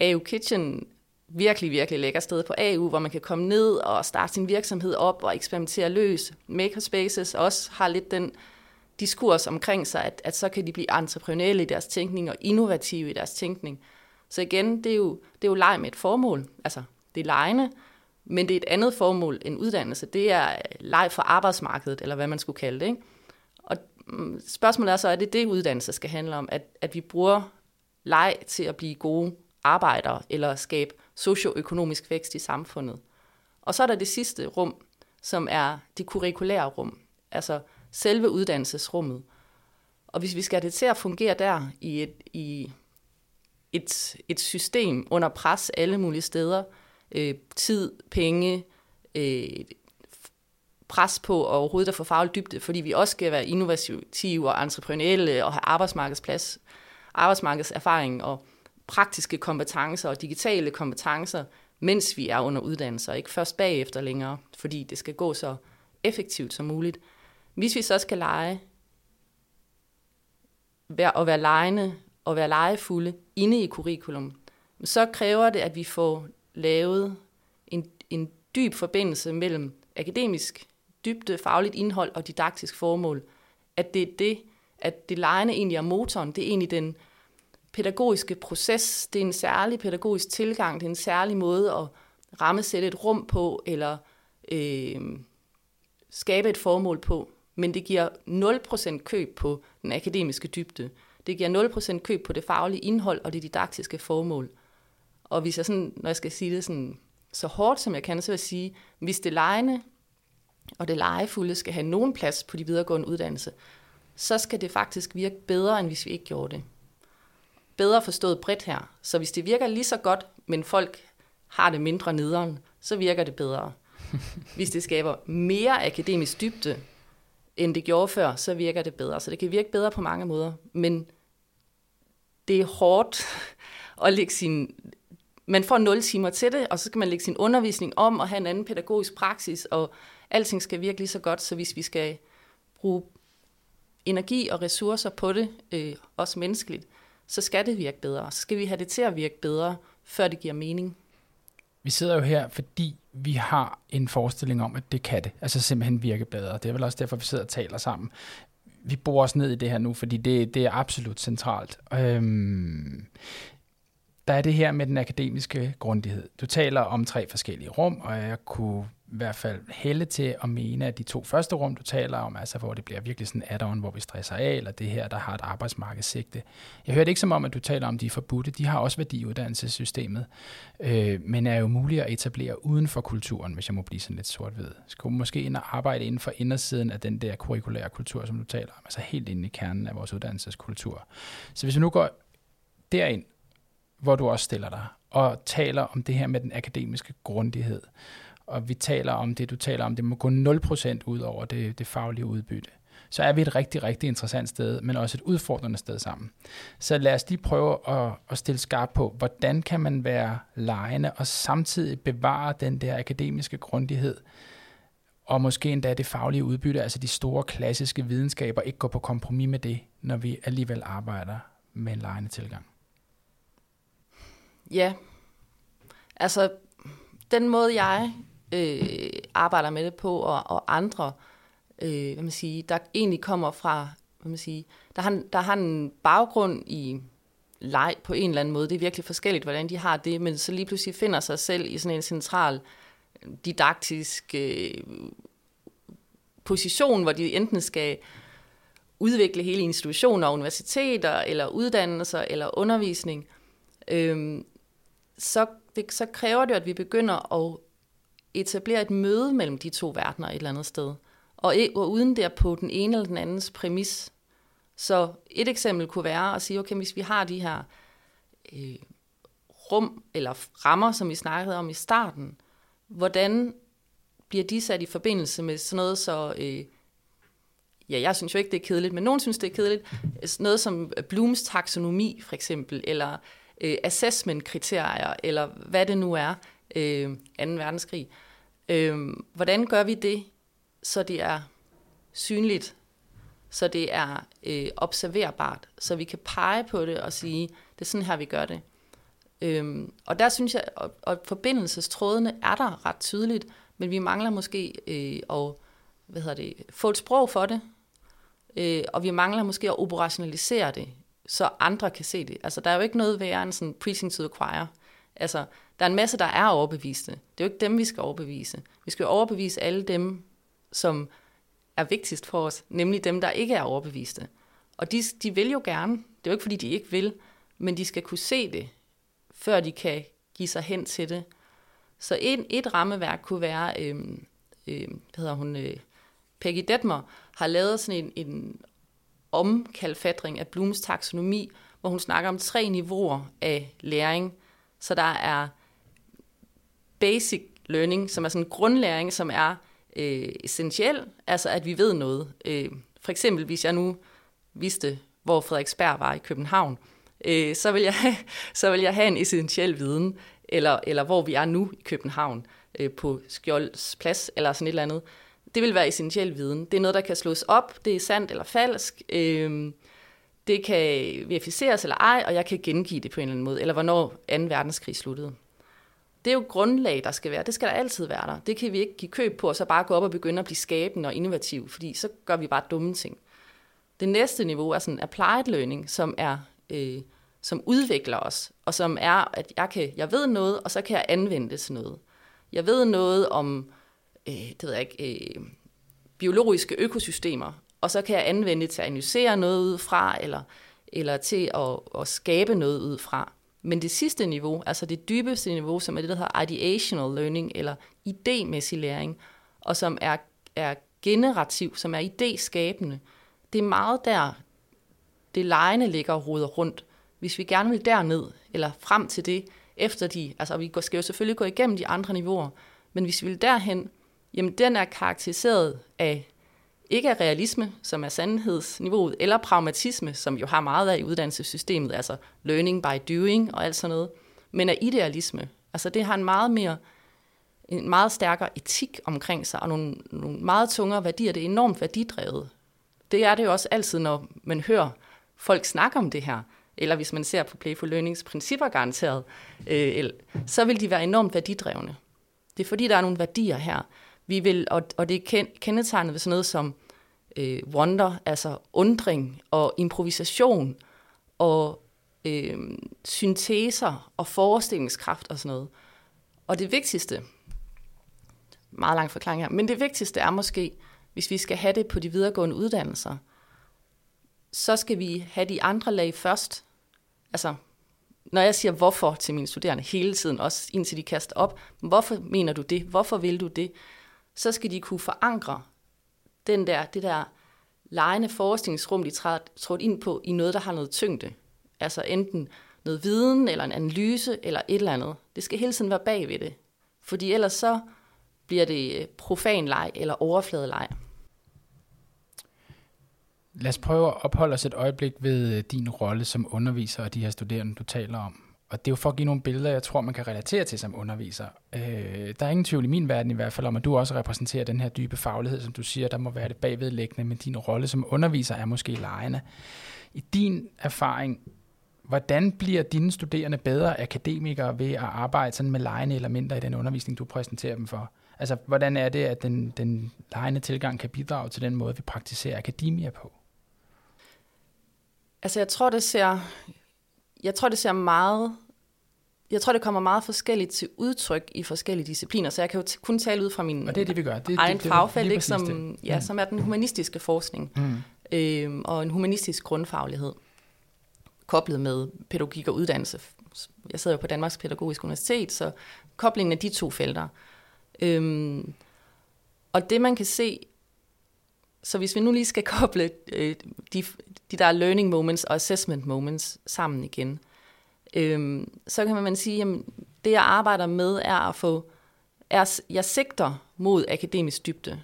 Speaker 3: AU Kitchen virkelig, virkelig lækker sted på AU, hvor man kan komme ned og starte sin virksomhed op og eksperimentere løs. Makerspaces også har lidt den diskurs omkring sig, at, at så kan de blive entreprenørielle i deres tænkning og innovative i deres tænkning. Så igen, det er jo, det er jo leg med et formål. Altså, det er lejende, men det er et andet formål end uddannelse. Det er øh, leg for arbejdsmarkedet, eller hvad man skulle kalde det. Ikke? Og mm, spørgsmålet er så, er det det, uddannelse skal handle om? At, at vi bruger leg til at blive gode arbejdere, eller skabe socioøkonomisk vækst i samfundet. Og så er der det sidste rum, som er det kurrikulære rum, altså selve uddannelsesrummet. Og hvis vi skal have det til at fungere der i et, i et, et system under pres alle mulige steder, øh, tid, penge, øh, pres på og overhovedet at få faglig dybde, fordi vi også skal være innovative og entreprenelle og have arbejdsmarkedsplads, arbejdsmarkedserfaring og praktiske kompetencer og digitale kompetencer, mens vi er under uddannelse, og ikke først bagefter længere, fordi det skal gå så effektivt som muligt. Hvis vi så skal lege, og være lejende og være legefulde inde i curriculum, så kræver det, at vi får lavet en, en dyb forbindelse mellem akademisk dybde, fagligt indhold og didaktisk formål. At det er det, at det lejende egentlig er motoren, det er egentlig den pædagogiske proces, det er en særlig pædagogisk tilgang, det er en særlig måde at rammesætte et rum på, eller øh, skabe et formål på. Men det giver 0% køb på den akademiske dybde. Det giver 0% køb på det faglige indhold og det didaktiske formål. Og hvis jeg sådan, når jeg skal sige det sådan, så hårdt som jeg kan, så vil jeg sige, hvis det lejende og det legefulde skal have nogen plads på de videregående uddannelse, så skal det faktisk virke bedre, end hvis vi ikke gjorde det. Bedre forstået bredt her. Så hvis det virker lige så godt, men folk har det mindre nederen, så virker det bedre. Hvis det skaber mere akademisk dybde, end det gjorde før, så virker det bedre. Så det kan virke bedre på mange måder. Men det er hårdt at lægge sin... Man får 0 timer til det, og så skal man lægge sin undervisning om og have en anden pædagogisk praksis, og alting skal virke lige så godt. Så hvis vi skal bruge energi og ressourcer på det, øh, også menneskeligt, så skal det virke bedre. Så skal vi have det til at virke bedre, før det giver mening.
Speaker 2: Vi sidder jo her, fordi vi har en forestilling om, at det kan det. Altså simpelthen virke bedre. Det er vel også derfor, vi sidder og taler sammen. Vi bor os ned i det her nu, fordi det, det er absolut centralt. Øhm, der er det her med den akademiske grundighed. Du taler om tre forskellige rum, og jeg kunne i hvert fald hælde til at mene, at de to første rum, du taler om, altså hvor det bliver virkelig sådan add-on, hvor vi stresser af, eller det her, der har et arbejdsmarkedssigte. Jeg hørte ikke som om, at du taler om de forbudte. De har også værdi i uddannelsessystemet, øh, men er jo mulige at etablere uden for kulturen, hvis jeg må blive sådan lidt sort-hvid. Skal måske ind og arbejde inden for indersiden af den der kurrikulære kultur, som du taler om, altså helt inde i kernen af vores uddannelseskultur. Så hvis vi nu går derind, hvor du også stiller dig, og taler om det her med den akademiske grundighed, og vi taler om det, du taler om, det må gå 0% ud over det, det faglige udbytte, så er vi et rigtig, rigtig interessant sted, men også et udfordrende sted sammen. Så lad os lige prøve at, at stille skarp på, hvordan kan man være lejende og samtidig bevare den der akademiske grundighed, og måske endda det faglige udbytte, altså de store klassiske videnskaber, ikke gå på kompromis med det, når vi alligevel arbejder med en lejende tilgang.
Speaker 3: Ja, altså den måde jeg øh, arbejder med det på, og, og andre, øh, hvad man siger, der egentlig kommer fra, hvad man siger, der har, der har en baggrund i leg på en eller anden måde. Det er virkelig forskelligt, hvordan de har det, men så lige pludselig finder sig selv i sådan en central didaktisk øh, position, hvor de enten skal udvikle hele institutioner, universiteter, eller uddannelser, eller undervisning, Øhm, så, det, så kræver det, at vi begynder at etablere et møde mellem de to verdener et eller andet sted. Og, og uden der på den ene eller den andens præmis. Så et eksempel kunne være at sige, okay, hvis vi har de her øh, rum eller rammer, som vi snakkede om i starten, hvordan bliver de sat i forbindelse med sådan noget så... Øh, ja, jeg synes jo ikke, det er kedeligt, men nogen synes, det er kedeligt. Noget som øh, Blooms taksonomi, for eksempel, eller øh, assessment-kriterier, eller hvad det nu er, øh, 2. verdenskrig. Øh, hvordan gør vi det, så det er synligt, så det er øh, observerbart, så vi kan pege på det og sige, det er sådan her, vi gør det. Øhm, og der synes jeg, at, at forbindelsestrådene er der ret tydeligt, men vi mangler måske øh, at hvad hedder det, få et sprog for det, øh, og vi mangler måske at operationalisere det, så andre kan se det. Altså, der er jo ikke noget værre end sådan preaching to the choir. Altså, der er en masse, der er overbeviste. Det er jo ikke dem, vi skal overbevise. Vi skal jo overbevise alle dem, som er vigtigst for os, nemlig dem, der ikke er overbeviste. Og de, de vil jo gerne. Det er jo ikke, fordi de ikke vil, men de skal kunne se det, før de kan give sig hen til det. Så et, et rammeværk kunne være, øh, øh, hvad hedder hun, øh, Peggy Detmer har lavet sådan en, en omkalfatring af Blooms taksonomi, hvor hun snakker om tre niveauer af læring. Så der er basic learning, som er sådan en grundlæring, som er øh, essentiel, altså at vi ved noget. Øh, for eksempel, hvis jeg nu vidste, hvor Frederiksberg var i København, øh, så, vil jeg have, så vil jeg have en essentiel viden, eller, eller hvor vi er nu i København, øh, på Skjolds Plads, eller sådan et eller andet. Det vil være essentiel viden. Det er noget, der kan slås op, det er sandt eller falsk, øh, det kan verificeres eller ej, og jeg kan gengive det på en eller anden måde, eller hvornår 2. verdenskrig sluttede. Det er jo grundlag, der skal være. Det skal der altid være der. Det kan vi ikke give køb på, og så bare gå op og begynde at blive skabende og innovativ, fordi så gør vi bare dumme ting. Det næste niveau er sådan applied learning, som er øh, som udvikler os, og som er, at jeg, kan, jeg ved noget, og så kan jeg anvende det til noget. Jeg ved noget om, øh, det ved jeg ikke, øh, biologiske økosystemer, og så kan jeg anvende det til at analysere noget ud fra, eller, eller til at, at skabe noget ud fra. Men det sidste niveau, altså det dybeste niveau, som er det, der hedder ideational learning, eller idémæssig læring, og som er, er generativ, som er idéskabende, det er meget der, det lejende ligger og roder rundt. Hvis vi gerne vil derned, eller frem til det, efter de, altså vi skal jo selvfølgelig gå igennem de andre niveauer, men hvis vi vil derhen, jamen den er karakteriseret af ikke af realisme, som er sandhedsniveauet, eller pragmatisme, som jo har meget af i uddannelsessystemet, altså learning by doing og alt sådan noget, men af idealisme. Altså det har en meget mere en meget stærkere etik omkring sig, og nogle, nogle meget tungere værdier. Det er enormt værdidrevet. Det er det jo også altid, når man hører folk snakke om det her, eller hvis man ser på Playful Learnings principper garanteret, øh, så vil de være enormt værdidrevne. Det er fordi, der er nogle værdier her. Vi vil, og, og det er kendetegnet ved sådan noget som øh, wonder, altså undring og improvisation og øh, synteser og forestillingskraft og sådan noget. Og det vigtigste, meget lang forklaring her, men det vigtigste er måske, hvis vi skal have det på de videregående uddannelser, så skal vi have de andre lag først. Altså, når jeg siger hvorfor til mine studerende hele tiden, også indtil de kaster op, hvorfor mener du det? Hvorfor vil du det? Så skal de kunne forankre den der, det der lejende forestillingsrum, de trådt ind på i noget, der har noget tyngde. Altså enten noget viden, eller en analyse, eller et eller andet. Det skal hele tiden være bag ved det. Fordi ellers så bliver det øh, profan leg eller overfladeleg.
Speaker 2: Lad os prøve at opholde os et øjeblik ved øh, din rolle som underviser og de her studerende, du taler om. Og det er jo for at give nogle billeder, jeg tror, man kan relatere til som underviser. Øh, der er ingen tvivl i min verden i hvert fald om, at du også repræsenterer den her dybe faglighed, som du siger, der må være det bagvedlæggende, men din rolle som underviser er måske lejende. I din erfaring, hvordan bliver dine studerende bedre akademikere ved at arbejde sådan med lejende elementer i den undervisning, du præsenterer dem for? Altså, hvordan er det, at den, den lejende tilgang kan bidrage til den måde, vi praktiserer akademia på?
Speaker 3: Altså, jeg tror, det ser, jeg tror, det ser meget jeg tror, det kommer meget forskelligt til udtryk i forskellige discipliner, så jeg kan jo kun tale ud fra min
Speaker 2: og det er det, vi gør. Det,
Speaker 3: egen
Speaker 2: det, det,
Speaker 3: fagfelt, ikke, som, ja, mm. som er den humanistiske forskning, mm. øhm, og en humanistisk grundfaglighed, koblet med pædagogik og uddannelse. Jeg sidder jo på Danmarks Pædagogiske Universitet, så koblingen af de to felter. Øhm, og det man kan se, så hvis vi nu lige skal koble øh, de, de der learning moments og assessment moments sammen igen, øhm, så kan man sige, at det jeg arbejder med er at få, er, jeg sigter mod akademisk dybde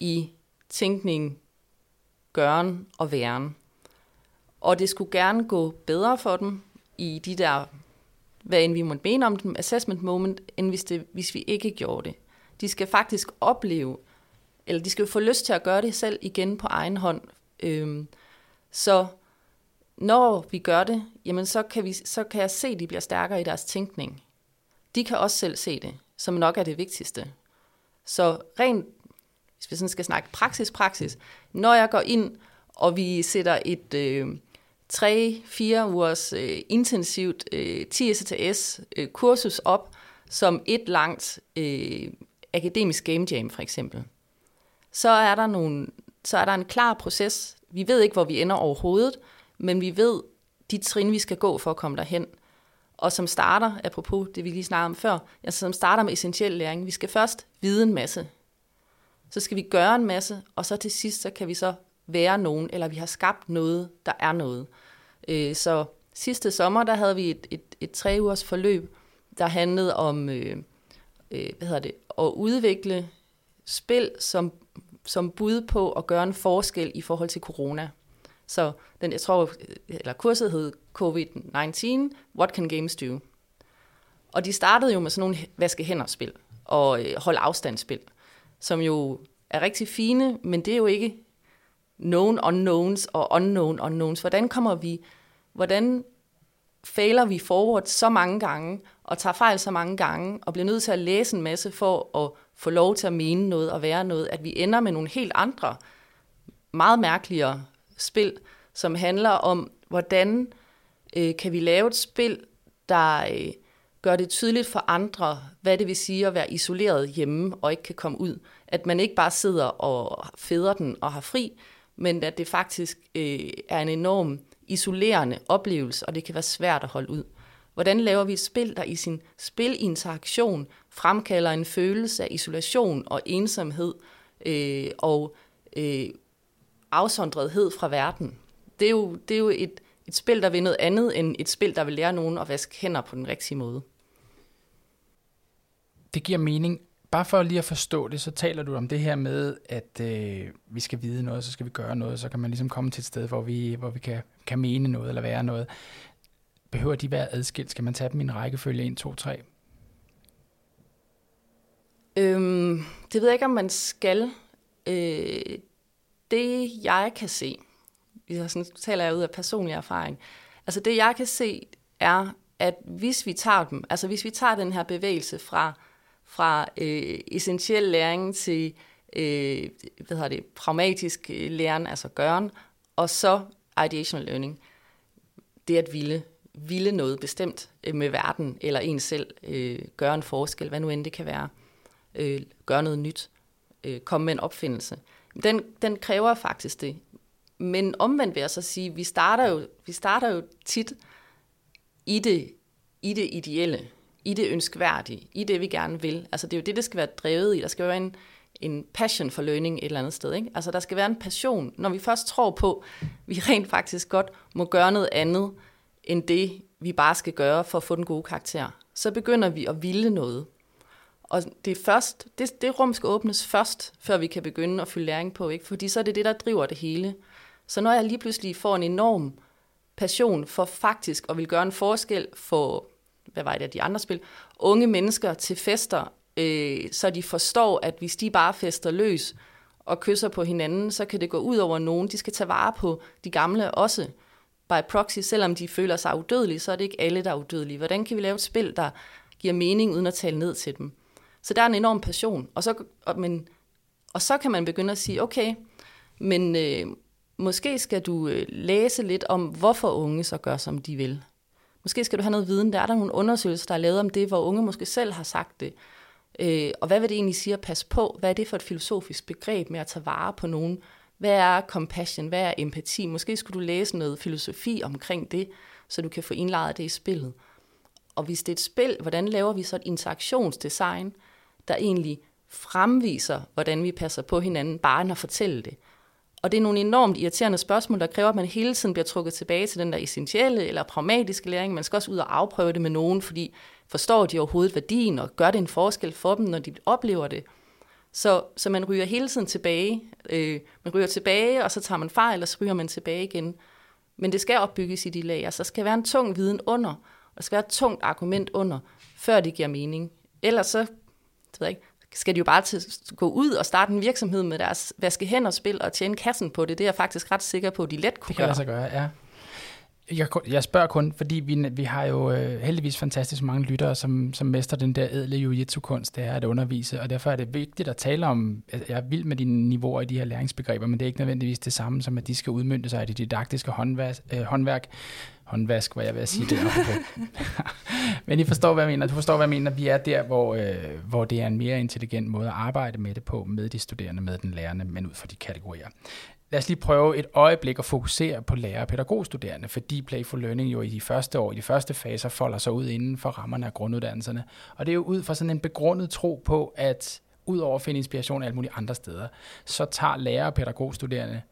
Speaker 3: i tænkning, gøren og væren. Og det skulle gerne gå bedre for dem i de der, hvad end vi måtte mene om dem, assessment moment, end hvis, det, hvis vi ikke gjorde det. De skal faktisk opleve, eller de skal få lyst til at gøre det selv igen på egen hånd. Øhm, så når vi gør det, jamen så kan, vi, så kan jeg se, at de bliver stærkere i deres tænkning. De kan også selv se det, som nok er det vigtigste. Så rent, hvis vi sådan skal snakke praksis-praksis, når jeg går ind, og vi sætter et øh, 3-4 ugers øh, intensivt øh, 10 STS øh, kursus op, som et langt øh, akademisk game jam for eksempel, så er der nogle, så er der en klar proces. Vi ved ikke, hvor vi ender overhovedet, men vi ved de trin, vi skal gå for at komme derhen. Og som starter, apropos det vi lige snakkede om før, altså som starter med essentiel læring. Vi skal først vide en masse. Så skal vi gøre en masse, og så til sidst, så kan vi så være nogen, eller vi har skabt noget, der er noget. Øh, så sidste sommer, der havde vi et, et, et tre ugers forløb, der handlede om øh, øh, hvad hedder det, at udvikle spil som, som bud på at gøre en forskel i forhold til corona. Så den, jeg tror, eller kurset hed COVID-19, What Can Games Do? Og de startede jo med sådan nogle vaske hænder spil og øh, holde afstandsspil, som jo er rigtig fine, men det er jo ikke known unknowns og unknown unknowns. Hvordan kommer vi, hvordan fejler vi forward så mange gange, og tager fejl så mange gange, og bliver nødt til at læse en masse for at få lov til at mene noget og være noget, at vi ender med nogle helt andre, meget mærkeligere spil, som handler om, hvordan øh, kan vi lave et spil, der øh, gør det tydeligt for andre, hvad det vil sige at være isoleret hjemme og ikke kan komme ud. At man ikke bare sidder og fæder den og har fri, men at det faktisk øh, er en enorm isolerende oplevelse, og det kan være svært at holde ud. Hvordan laver vi et spil, der i sin spilinteraktion fremkalder en følelse af isolation og ensomhed øh, og øh, afsondrethed fra verden? Det er jo, det er jo et, et spil, der vil noget andet end et spil, der vil lære nogen at vaske hænder på den rigtige måde.
Speaker 2: Det giver mening. Bare for lige at forstå det, så taler du om det her med, at øh, vi skal vide noget, så skal vi gøre noget, så kan man ligesom komme til et sted, hvor vi, hvor vi kan, kan mene noget eller være noget. Behøver de være adskilt? Skal man tage dem i en rækkefølge 1, 2, 3?
Speaker 3: Øhm, det ved jeg ikke, om man skal. Øh, det jeg kan se, sådan taler jeg ud af personlig erfaring, altså det jeg kan se er, at hvis vi tager dem, altså hvis vi tager den her bevægelse fra, fra øh, essentiel læring til øh, hvad hedder det, pragmatisk læring, læren, altså gøren, og så ideational learning, det at ville, ville noget bestemt øh, med verden, eller en selv, øh, gøre en forskel, hvad nu end det kan være, øh, gøre noget nyt, øh, komme med en opfindelse. Den, den kræver faktisk det. Men omvendt vil jeg så sige, vi starter jo, vi starter jo tit i det, i det ideelle, i det ønskværdige, i det vi gerne vil. Altså det er jo det, det skal være drevet i. Der skal være en, en passion for learning et eller andet sted. Ikke? Altså der skal være en passion, når vi først tror på, at vi rent faktisk godt må gøre noget andet, end det vi bare skal gøre for at få den gode karakter. Så begynder vi at ville noget. Og det, er først, det, det rum skal åbnes først, før vi kan begynde at fylde læring på, ikke? fordi så er det det, der driver det hele. Så når jeg lige pludselig får en enorm passion for faktisk at vil gøre en forskel for, hvad var det de andre spil, unge mennesker til fester, øh, så de forstår, at hvis de bare fester løs og kysser på hinanden, så kan det gå ud over nogen. De skal tage vare på de gamle også by proxy, selvom de føler sig udødelige, så er det ikke alle, der er udødelige. Hvordan kan vi lave et spil, der giver mening, uden at tale ned til dem? Så der er en enorm passion. Og så, og, men, og så kan man begynde at sige, okay, men øh, måske skal du øh, læse lidt om, hvorfor unge så gør, som de vil. Måske skal du have noget viden. Der er der nogle undersøgelser, der er lavet om det, hvor unge måske selv har sagt det. Øh, og hvad vil det egentlig sige at passe på? Hvad er det for et filosofisk begreb med at tage vare på nogen? Hvad er compassion? Hvad er empati? Måske skulle du læse noget filosofi omkring det, så du kan få indlejret det i spillet. Og hvis det er et spil, hvordan laver vi så et interaktionsdesign, der egentlig fremviser, hvordan vi passer på hinanden, bare end at fortælle det. Og det er nogle enormt irriterende spørgsmål, der kræver, at man hele tiden bliver trukket tilbage til den der essentielle eller pragmatiske læring. Man skal også ud og afprøve det med nogen, fordi forstår de overhovedet værdien, og gør det en forskel for dem, når de oplever det. Så, så man ryger hele tiden tilbage. Øh, man ryger tilbage, og så tager man fejl, og så ryger man tilbage igen. Men det skal opbygges i de lag. Altså, der skal være en tung viden under, og der skal være et tungt argument under, før det giver mening. Ellers så, det ved jeg ikke, skal de jo bare til, gå ud og starte en virksomhed med deres vaske hænder spil og tjene kassen på det. Det er jeg faktisk ret sikker på, at de let kunne
Speaker 2: det kan
Speaker 3: gøre.
Speaker 2: Det gøre, ja. Jeg, jeg spørger kun, fordi vi, vi har jo øh, heldigvis fantastisk mange lyttere, som, som mester den der edle jiu-jitsu-kunst, det er at undervise, og derfor er det vigtigt at tale om, jeg er vild med dine niveauer i de her læringsbegreber, men det er ikke nødvendigvis det samme som, at de skal udmynde sig i det didaktiske håndværk, øh, håndværk håndvask, hvad jeg vil sige det Men I forstår, hvad jeg mener. Du forstår, hvad jeg mener. Vi er der, hvor, øh, hvor det er en mere intelligent måde at arbejde med det på, med de studerende, med den lærende, men ud fra de kategorier. Lad os lige prøve et øjeblik at fokusere på lærer- og pædagogstuderende, fordi Playful Learning jo i de første år, i de første faser, folder sig ud inden for rammerne af grunduddannelserne. Og det er jo ud fra sådan en begrundet tro på, at ud over at finde inspiration alle mulige andre steder, så tager lærer- og pædagogstuderende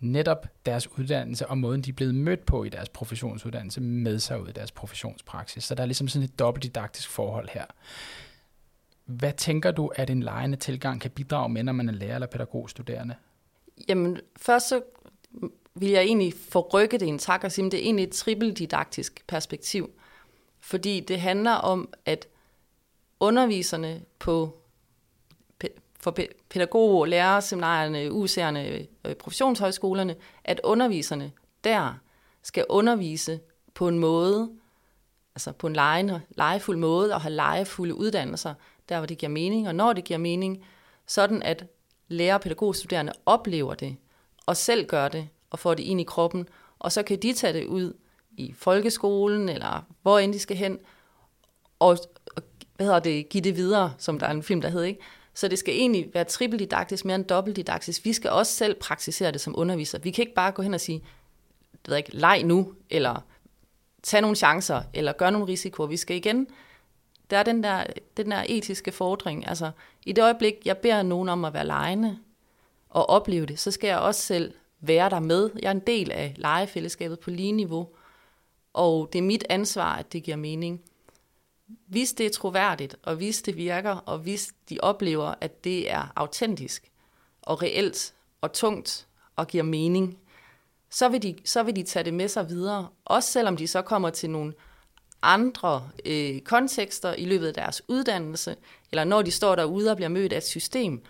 Speaker 2: netop deres uddannelse og måden, de er blevet mødt på i deres professionsuddannelse, med sig ud i deres professionspraksis. Så der er ligesom sådan et dobbeltdidaktisk forhold her. Hvad tænker du, at en lejende tilgang kan bidrage med, når man er lærer- eller pædagogstuderende?
Speaker 3: Jamen, først så vil jeg egentlig forrykke det en tak og sige, at det er egentlig et trippeldidaktisk perspektiv. Fordi det handler om, at underviserne på for pædagoger, lærere, seminarierne, UC'erne, øh, professionshøjskolerne, at underviserne der skal undervise på en måde, altså på en lejende, legefuld måde, og have legefulde uddannelser, der hvor det giver mening, og når det giver mening, sådan at lærer- og pædagogstuderende oplever det, og selv gør det, og får det ind i kroppen, og så kan de tage det ud i folkeskolen, eller hvor end de skal hen, og, og hvad hedder det, give det videre, som der er en film, der hedder, ikke? Så det skal egentlig være trippeldidaktisk mere end dobbeltdidaktisk. Vi skal også selv praktisere det som underviser. Vi kan ikke bare gå hen og sige, det ved ikke, leg nu, eller tage nogle chancer, eller gøre nogle risikoer. Vi skal igen, der er den der, den der etiske fordring. Altså, i det øjeblik, jeg beder nogen om at være lejende og opleve det, så skal jeg også selv være der med. Jeg er en del af legefællesskabet på lige niveau, og det er mit ansvar, at det giver mening hvis det er troværdigt, og hvis det virker, og hvis de oplever, at det er autentisk og reelt og tungt og giver mening, så vil de, så vil de tage det med sig videre, også selvom de så kommer til nogle andre øh, kontekster i løbet af deres uddannelse, eller når de står derude og bliver mødt af et system.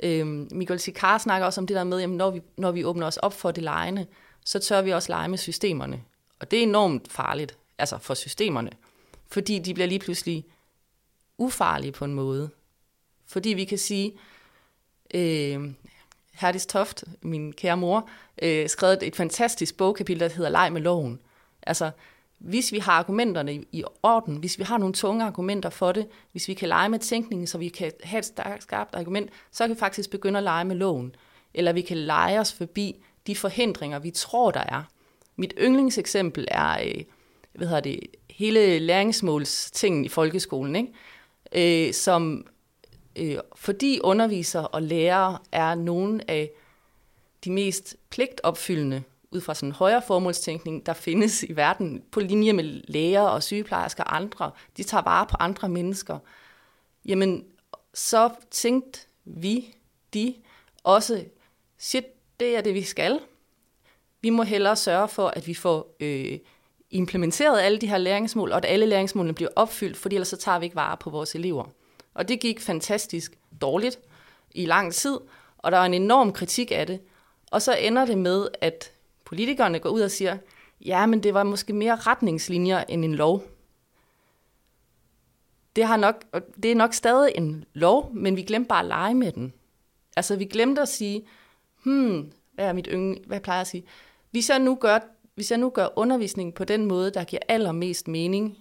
Speaker 3: Øh, Miguel Sikar snakker også om det der med, at når vi, når vi åbner os op for det lejende, så tør vi også lege med systemerne. Og det er enormt farligt, altså for systemerne fordi de bliver lige pludselig ufarlige på en måde. Fordi vi kan sige, øh, Herdis Toft, min kære mor, øh, skrevet et fantastisk bogkapitel, der hedder Leg med loven. Altså, hvis vi har argumenterne i, i orden, hvis vi har nogle tunge argumenter for det, hvis vi kan lege med tænkningen, så vi kan have et stærkt, skarpt argument, så kan vi faktisk begynde at lege med loven. Eller vi kan lege os forbi de forhindringer, vi tror, der er. Mit yndlingseksempel er, øh, hvad hedder det, hele læringsmålstingen i folkeskolen, ikke? Øh, som øh, fordi underviser og lærere er nogle af de mest pligtopfyldende ud fra sådan en højere formålstænkning, der findes i verden på linje med læger og sygeplejersker og andre. De tager vare på andre mennesker. Jamen, så tænkte vi, de, også, shit, det er det, vi skal. Vi må hellere sørge for, at vi får øh, implementeret alle de her læringsmål, og at alle læringsmålene bliver opfyldt, fordi ellers så tager vi ikke vare på vores elever. Og det gik fantastisk dårligt i lang tid, og der var en enorm kritik af det. Og så ender det med, at politikerne går ud og siger, ja, men det var måske mere retningslinjer end en lov. Det, har nok, det er nok stadig en lov, men vi glemte bare at lege med den. Altså, vi glemte at sige, hmm, hvad er mit yndling, hvad plejer jeg at sige? Hvis jeg nu gør hvis jeg nu gør undervisningen på den måde, der giver allermest mening,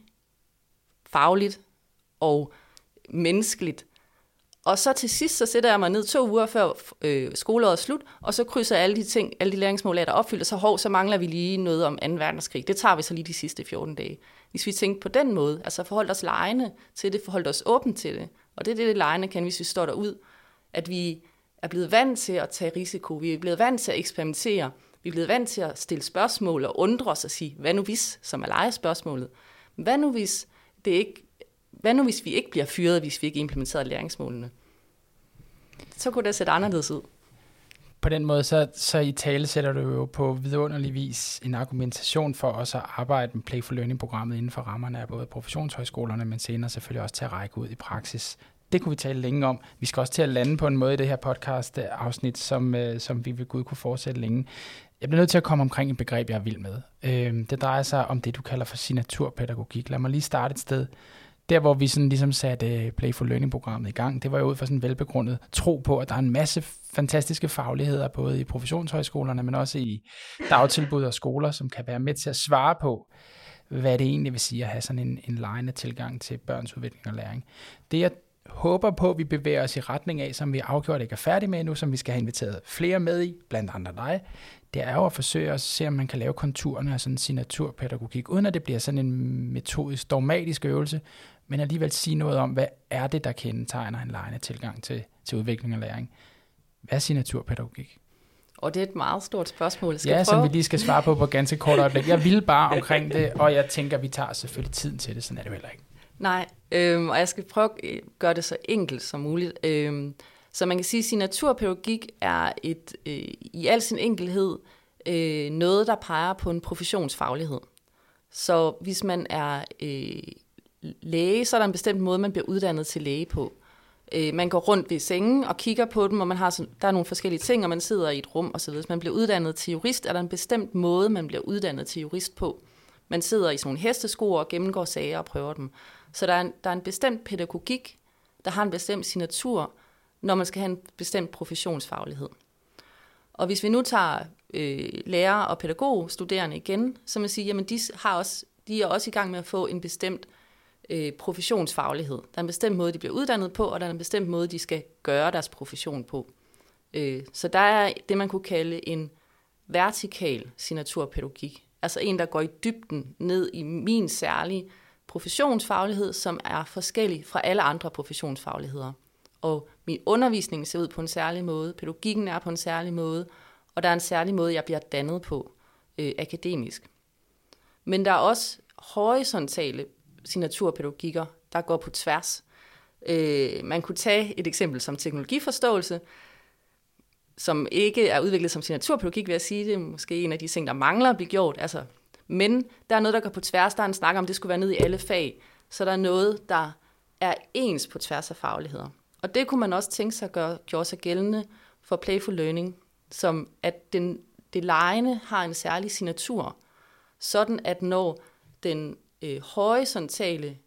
Speaker 3: fagligt og menneskeligt, og så til sidst, så sætter jeg mig ned to uger før øh, skoleåret er slut, og så krydser alle de ting, alle de læringsmål, der er opfyldt, og så, hov, så mangler vi lige noget om 2. verdenskrig. Det tager vi så lige de sidste 14 dage. Hvis vi tænker på den måde, altså forholdt os lejende til det, forholdt os åbent til det, og det er det, det lejende kan, hvis vi står derud, at vi er blevet vant til at tage risiko, vi er blevet vant til at eksperimentere, vi er blevet vant til at stille spørgsmål og undre os og sige, hvad nu hvis, som er legespørgsmålet. Hvad nu hvis, det ikke, hvad nu hvis vi ikke bliver fyret, hvis vi ikke implementerer læringsmålene? Så kunne det sætte anderledes ud.
Speaker 2: på den måde, så, så i tale sætter du jo på vidunderlig vis en argumentation for også at arbejde med Playful Learning-programmet inden for rammerne af både professionshøjskolerne, men senere selvfølgelig også til at række ud i praksis. Det kunne vi tale længe om. Vi skal også til at lande på en måde i det her podcast-afsnit, som, øh, som vi ved Gud kunne fortsætte længe. Jeg bliver nødt til at komme omkring et begreb, jeg er vild med. Øhm, det drejer sig om det, du kalder for signaturpædagogik. Lad mig lige starte et sted der hvor vi sådan ligesom satte øh, Playful Learning-programmet i gang, det var jo ud fra sådan en velbegrundet tro på, at der er en masse fantastiske fagligheder, både i professionshøjskolerne, men også i dagtilbud og skoler, som kan være med til at svare på, hvad det egentlig vil sige at have sådan en, en lejende tilgang til børns udvikling og læring. Det jeg håber på, at vi bevæger os i retning af, som vi afgjort ikke er færdige med nu, som vi skal have inviteret flere med i, blandt andre dig, det er jo at forsøge at se, om man kan lave konturerne af sådan en signaturpædagogik, uden at det bliver sådan en metodisk, dogmatisk øvelse, men alligevel sige noget om, hvad er det, der kendetegner en lejende tilgang til, til udvikling og læring. Hvad er signaturpædagogik?
Speaker 3: Og det er et meget stort spørgsmål.
Speaker 2: Skal ja, som vi lige skal svare på på ganske kort øjeblik. Jeg vil bare omkring det, og jeg tænker, vi tager selvfølgelig tiden til det, sådan er det heller ikke.
Speaker 3: Nej, øhm, og jeg skal prøve at gøre det så enkelt som muligt. Øhm, så man kan sige, at signaturpædagogik er et, øh, i al sin enkelhed øh, noget, der peger på en professionsfaglighed. Så hvis man er øh, læge, så er der en bestemt måde, man bliver uddannet til læge på. Øh, man går rundt ved sengen og kigger på dem, og man har sådan, der er nogle forskellige ting, og man sidder i et rum osv. Hvis man bliver uddannet til jurist, er der en bestemt måde, man bliver uddannet til jurist på. Man sidder i sådan nogle hestesko og gennemgår sager og prøver dem. Så der er en, der er en bestemt pædagogik, der har en bestemt signatur, når man skal have en bestemt professionsfaglighed. Og hvis vi nu tager øh, lærer og pædagog studerende igen, så man sige, jamen de, har også, de er også i gang med at få en bestemt øh, professionsfaglighed. Der er en bestemt måde, de bliver uddannet på, og der er en bestemt måde, de skal gøre deres profession på. Øh, så der er det, man kunne kalde en vertikal signaturpædagogik. Altså en, der går i dybden ned i min særlige professionsfaglighed, som er forskellig fra alle andre professionsfagligheder. Og min undervisning ser ud på en særlig måde, pædagogikken er på en særlig måde, og der er en særlig måde, jeg bliver dannet på øh, akademisk. Men der er også horisontale signaturpædagogikker, der går på tværs. Øh, man kunne tage et eksempel som teknologiforståelse, som ikke er udviklet som signaturpædagogik, vil jeg sige. Det er måske en af de ting, der mangler at blive gjort. Altså, men der er noget, der går på tværs. Der er en snak om, at det skulle være ned i alle fag. Så der er noget, der er ens på tværs af fagligheder. Og det kunne man også tænke sig at gøre, gjorde sig gældende for Playful Learning, som at den, det lejende har en særlig signatur, sådan at når den øh, horisontale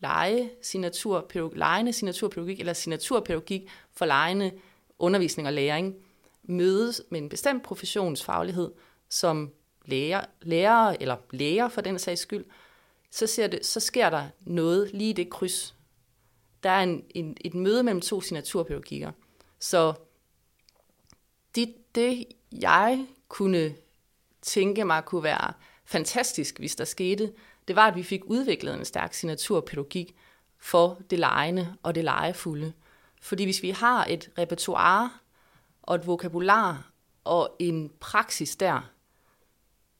Speaker 3: lege, signatur, lejende signaturpædagogik eller signaturpædagogik for lejende undervisning og læring mødes med en bestemt professionsfaglighed, som lærer, lærer eller lærer for den sags skyld, så, ser det, så sker der noget lige i det kryds. Der er en, en, et møde mellem to signaturpædagogikker. Så det, det, jeg kunne tænke mig kunne være fantastisk, hvis der skete, det var, at vi fik udviklet en stærk signaturpædagogik for det lejende og det legefulde. Fordi hvis vi har et repertoire og et vokabular og en praksis der,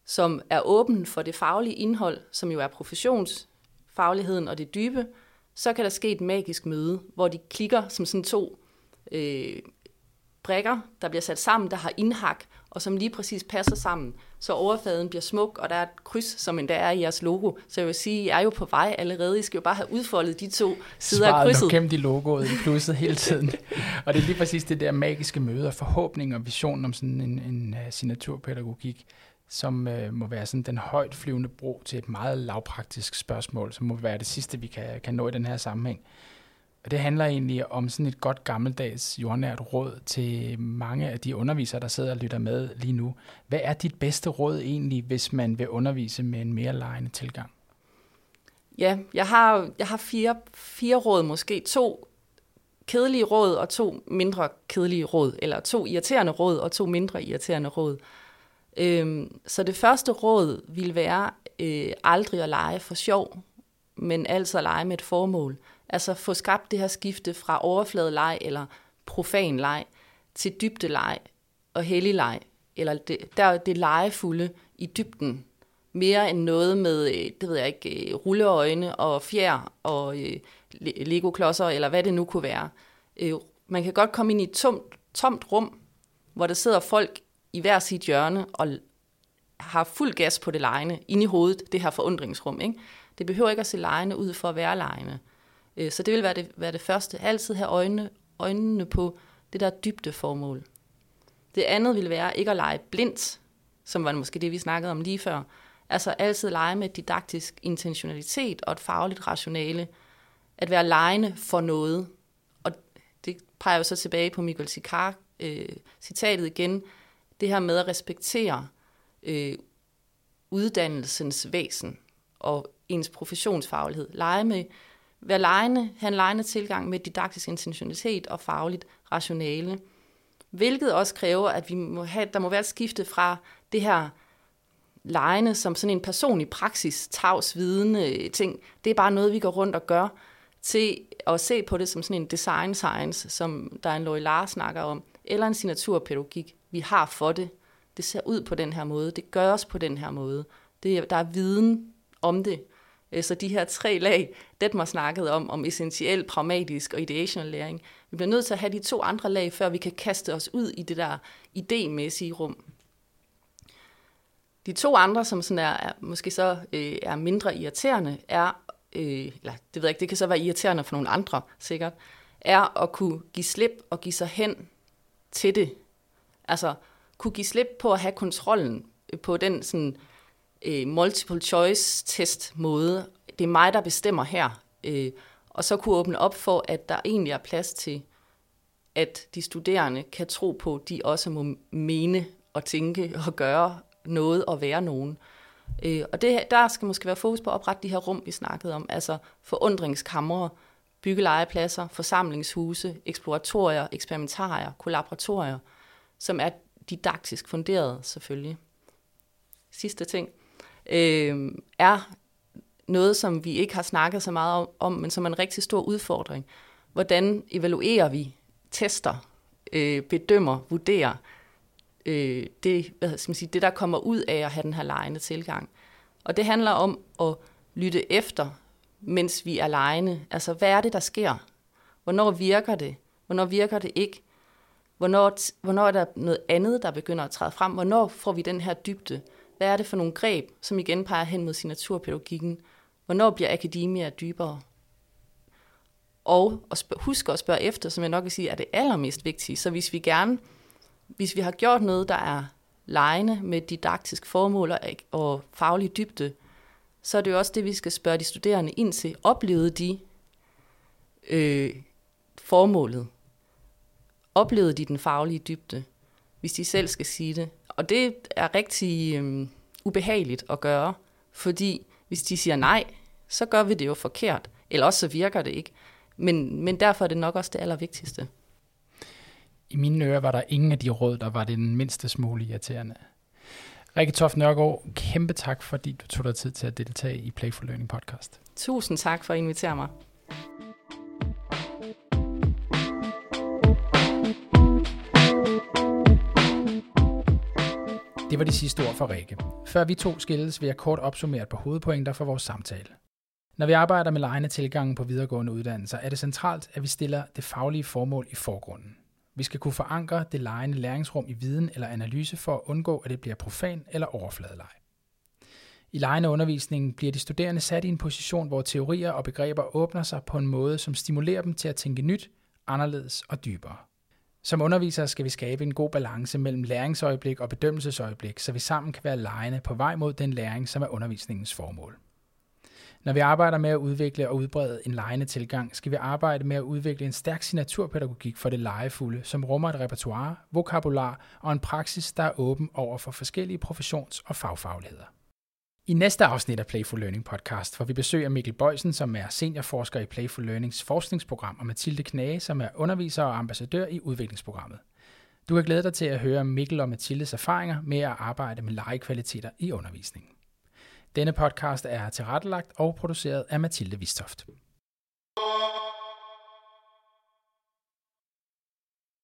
Speaker 3: som er åben for det faglige indhold, som jo er professionsfagligheden og det dybe, så kan der ske et magisk møde, hvor de klikker som sådan to øh, brikker, der bliver sat sammen, der har indhak, og som lige præcis passer sammen, så overfladen bliver smuk, og der er et kryds, som endda er i jeres logo. Så jeg vil sige, I er jo på vej allerede. I skal jo bare have udfoldet de to sider
Speaker 2: Svaret
Speaker 3: af krydset.
Speaker 2: Svaret i logoet, i plusset hele tiden. og det er lige præcis det der magiske møde og forhåbning og vision om sådan en, en uh, signaturpædagogik, som uh, må være sådan den højt flyvende bro til et meget lavpraktisk spørgsmål, som må være det sidste, vi kan, kan nå i den her sammenhæng. Og det handler egentlig om sådan et godt gammeldags jordnært råd til mange af de undervisere, der sidder og lytter med lige nu. Hvad er dit bedste råd egentlig, hvis man vil undervise med en mere lejende tilgang?
Speaker 3: Ja, jeg har, jeg har fire, fire råd måske. To kedelige råd og to mindre kedelige råd, eller to irriterende råd og to mindre irriterende råd. Øhm, så det første råd vil være øh, aldrig at lege for sjov, men altså at lege med et formål. Altså få skabt det her skifte fra overfladeleg eller profan leg til dybdeleg og hellig leg. Eller det, der det legefulde i dybden. Mere end noget med, øh, det ved jeg ikke, øh, rulleøjne og fjer og øh, legoklodser, eller hvad det nu kunne være. Øh, man kan godt komme ind i et tomt, tomt rum, hvor der sidder folk i hver sit hjørne og har fuld gas på det lejende, inde i hovedet, det her forundringsrum. Ikke? Det behøver ikke at se lejende ud for at være lejende. Øh, så det vil være det, være det første. Altid have øjnene, øjnene på det der dybde formål. Det andet vil være ikke at lege blindt, som var måske det, vi snakkede om lige før. Altså altid lege med didaktisk intentionalitet og et fagligt rationale. At være lejende for noget. Og det peger jo så tilbage på Michael Sikar, øh, citatet igen. Det her med at respektere øh, uddannelsens væsen og ens professionsfaglighed. Lege med, være lejende, have en lejende tilgang med didaktisk intentionalitet og fagligt rationale. Hvilket også kræver, at vi må have, der må være et skifte fra det her lejende som sådan en personlig praksis, tavs vidende øh, ting. Det er bare noget, vi går rundt og gør, til at se på det som sådan en design science, som der er en Lori Lars snakker om, eller en signaturpædagogik, vi har for det. Det ser ud på den her måde, det gøres på den her måde. Det, der er viden om det. Øh, så de her tre lag, det man snakkede om, om essentiel, pragmatisk og ideational læring, vi bliver nødt til at have de to andre lag, før vi kan kaste os ud i det der idémæssige rum. De to andre, som sådan er, er måske så øh, er mindre irriterende, er, øh, eller det ved jeg ikke, det kan så være irriterende for nogle andre sikkert, er at kunne give slip og give sig hen til det. Altså kunne give slip på at have kontrollen øh, på den sådan, øh, Øh, multiple choice test måde. Det er mig, der bestemmer her. Øh, og så kunne åbne op for, at der egentlig er plads til, at de studerende kan tro på, at de også må mene og tænke og gøre noget og være nogen. Øh, og det, der skal måske være fokus på at oprette de her rum, vi snakkede om, altså forundringskamre, byggelegepladser, forsamlingshuse, eksploratorier, eksperimentarier, kollaboratorier, som er didaktisk funderet selvfølgelig. Sidste ting øh, er noget, som vi ikke har snakket så meget om, men som er en rigtig stor udfordring. Hvordan evaluerer vi, tester, øh, bedømmer, vurderer øh, det, hvad skal man sige, det, der kommer ud af at have den her lejende tilgang. Og det handler om at lytte efter, mens vi er lejende. Altså, hvad er det, der sker? Hvornår virker det? Hvornår virker det ikke? Hvornår, hvornår er der noget andet, der begynder at træde frem? Hvornår får vi den her dybde? Hvad er det for nogle greb, som igen peger hen mod signaturpædagogikken? Hvornår bliver akademia dybere? Og at husk at spørge efter, som jeg nok vil sige, er det allermest vigtige. Så hvis vi gerne, hvis vi har gjort noget, der er lejende med didaktisk formål og, og faglig dybde, så er det jo også det, vi skal spørge de studerende ind til. Oplevede de øh, formålet? Oplevede de den faglige dybde, hvis de selv skal sige det? Og det er rigtig øh, ubehageligt at gøre, fordi hvis de siger nej, så gør vi det jo forkert. Eller også så virker det ikke. Men, men derfor er det nok også det allervigtigste.
Speaker 2: I mine ører var der ingen af de råd, der var den mindste smule irriterende. Rikke Toft Nørgaard, kæmpe tak, fordi du tog dig tid til at deltage i Playful Learning podcast.
Speaker 3: Tusind tak for at invitere mig.
Speaker 2: Det var de sidste ord for Rikke. Før vi to skilles, vil jeg kort opsummere et par hovedpointer for vores samtale. Når vi arbejder med lejende tilgangen på videregående uddannelser, er det centralt, at vi stiller det faglige formål i forgrunden. Vi skal kunne forankre det lejende læringsrum i viden eller analyse for at undgå, at det bliver profan eller overfladeleg. I lejende undervisningen bliver de studerende sat i en position, hvor teorier og begreber åbner sig på en måde, som stimulerer dem til at tænke nyt, anderledes og dybere. Som undervisere skal vi skabe en god balance mellem læringsøjeblik og bedømmelsesøjeblik, så vi sammen kan være lejende på vej mod den læring, som er undervisningens formål. Når vi arbejder med at udvikle og udbrede en lejende tilgang, skal vi arbejde med at udvikle en stærk signaturpædagogik for det legefulde, som rummer et repertoire, vokabular og en praksis, der er åben over for forskellige professions- og fagfagligheder. I næste afsnit af Playful Learning podcast får vi besøg af Mikkel Bøjsen, som er seniorforsker i Playful Learnings forskningsprogram, og Mathilde Knage, som er underviser og ambassadør i udviklingsprogrammet. Du kan glæde dig til at høre Mikkel og Mathildes erfaringer med at arbejde med legekvaliteter i undervisningen. Denne podcast er tilrettelagt og produceret af Mathilde Vistoft.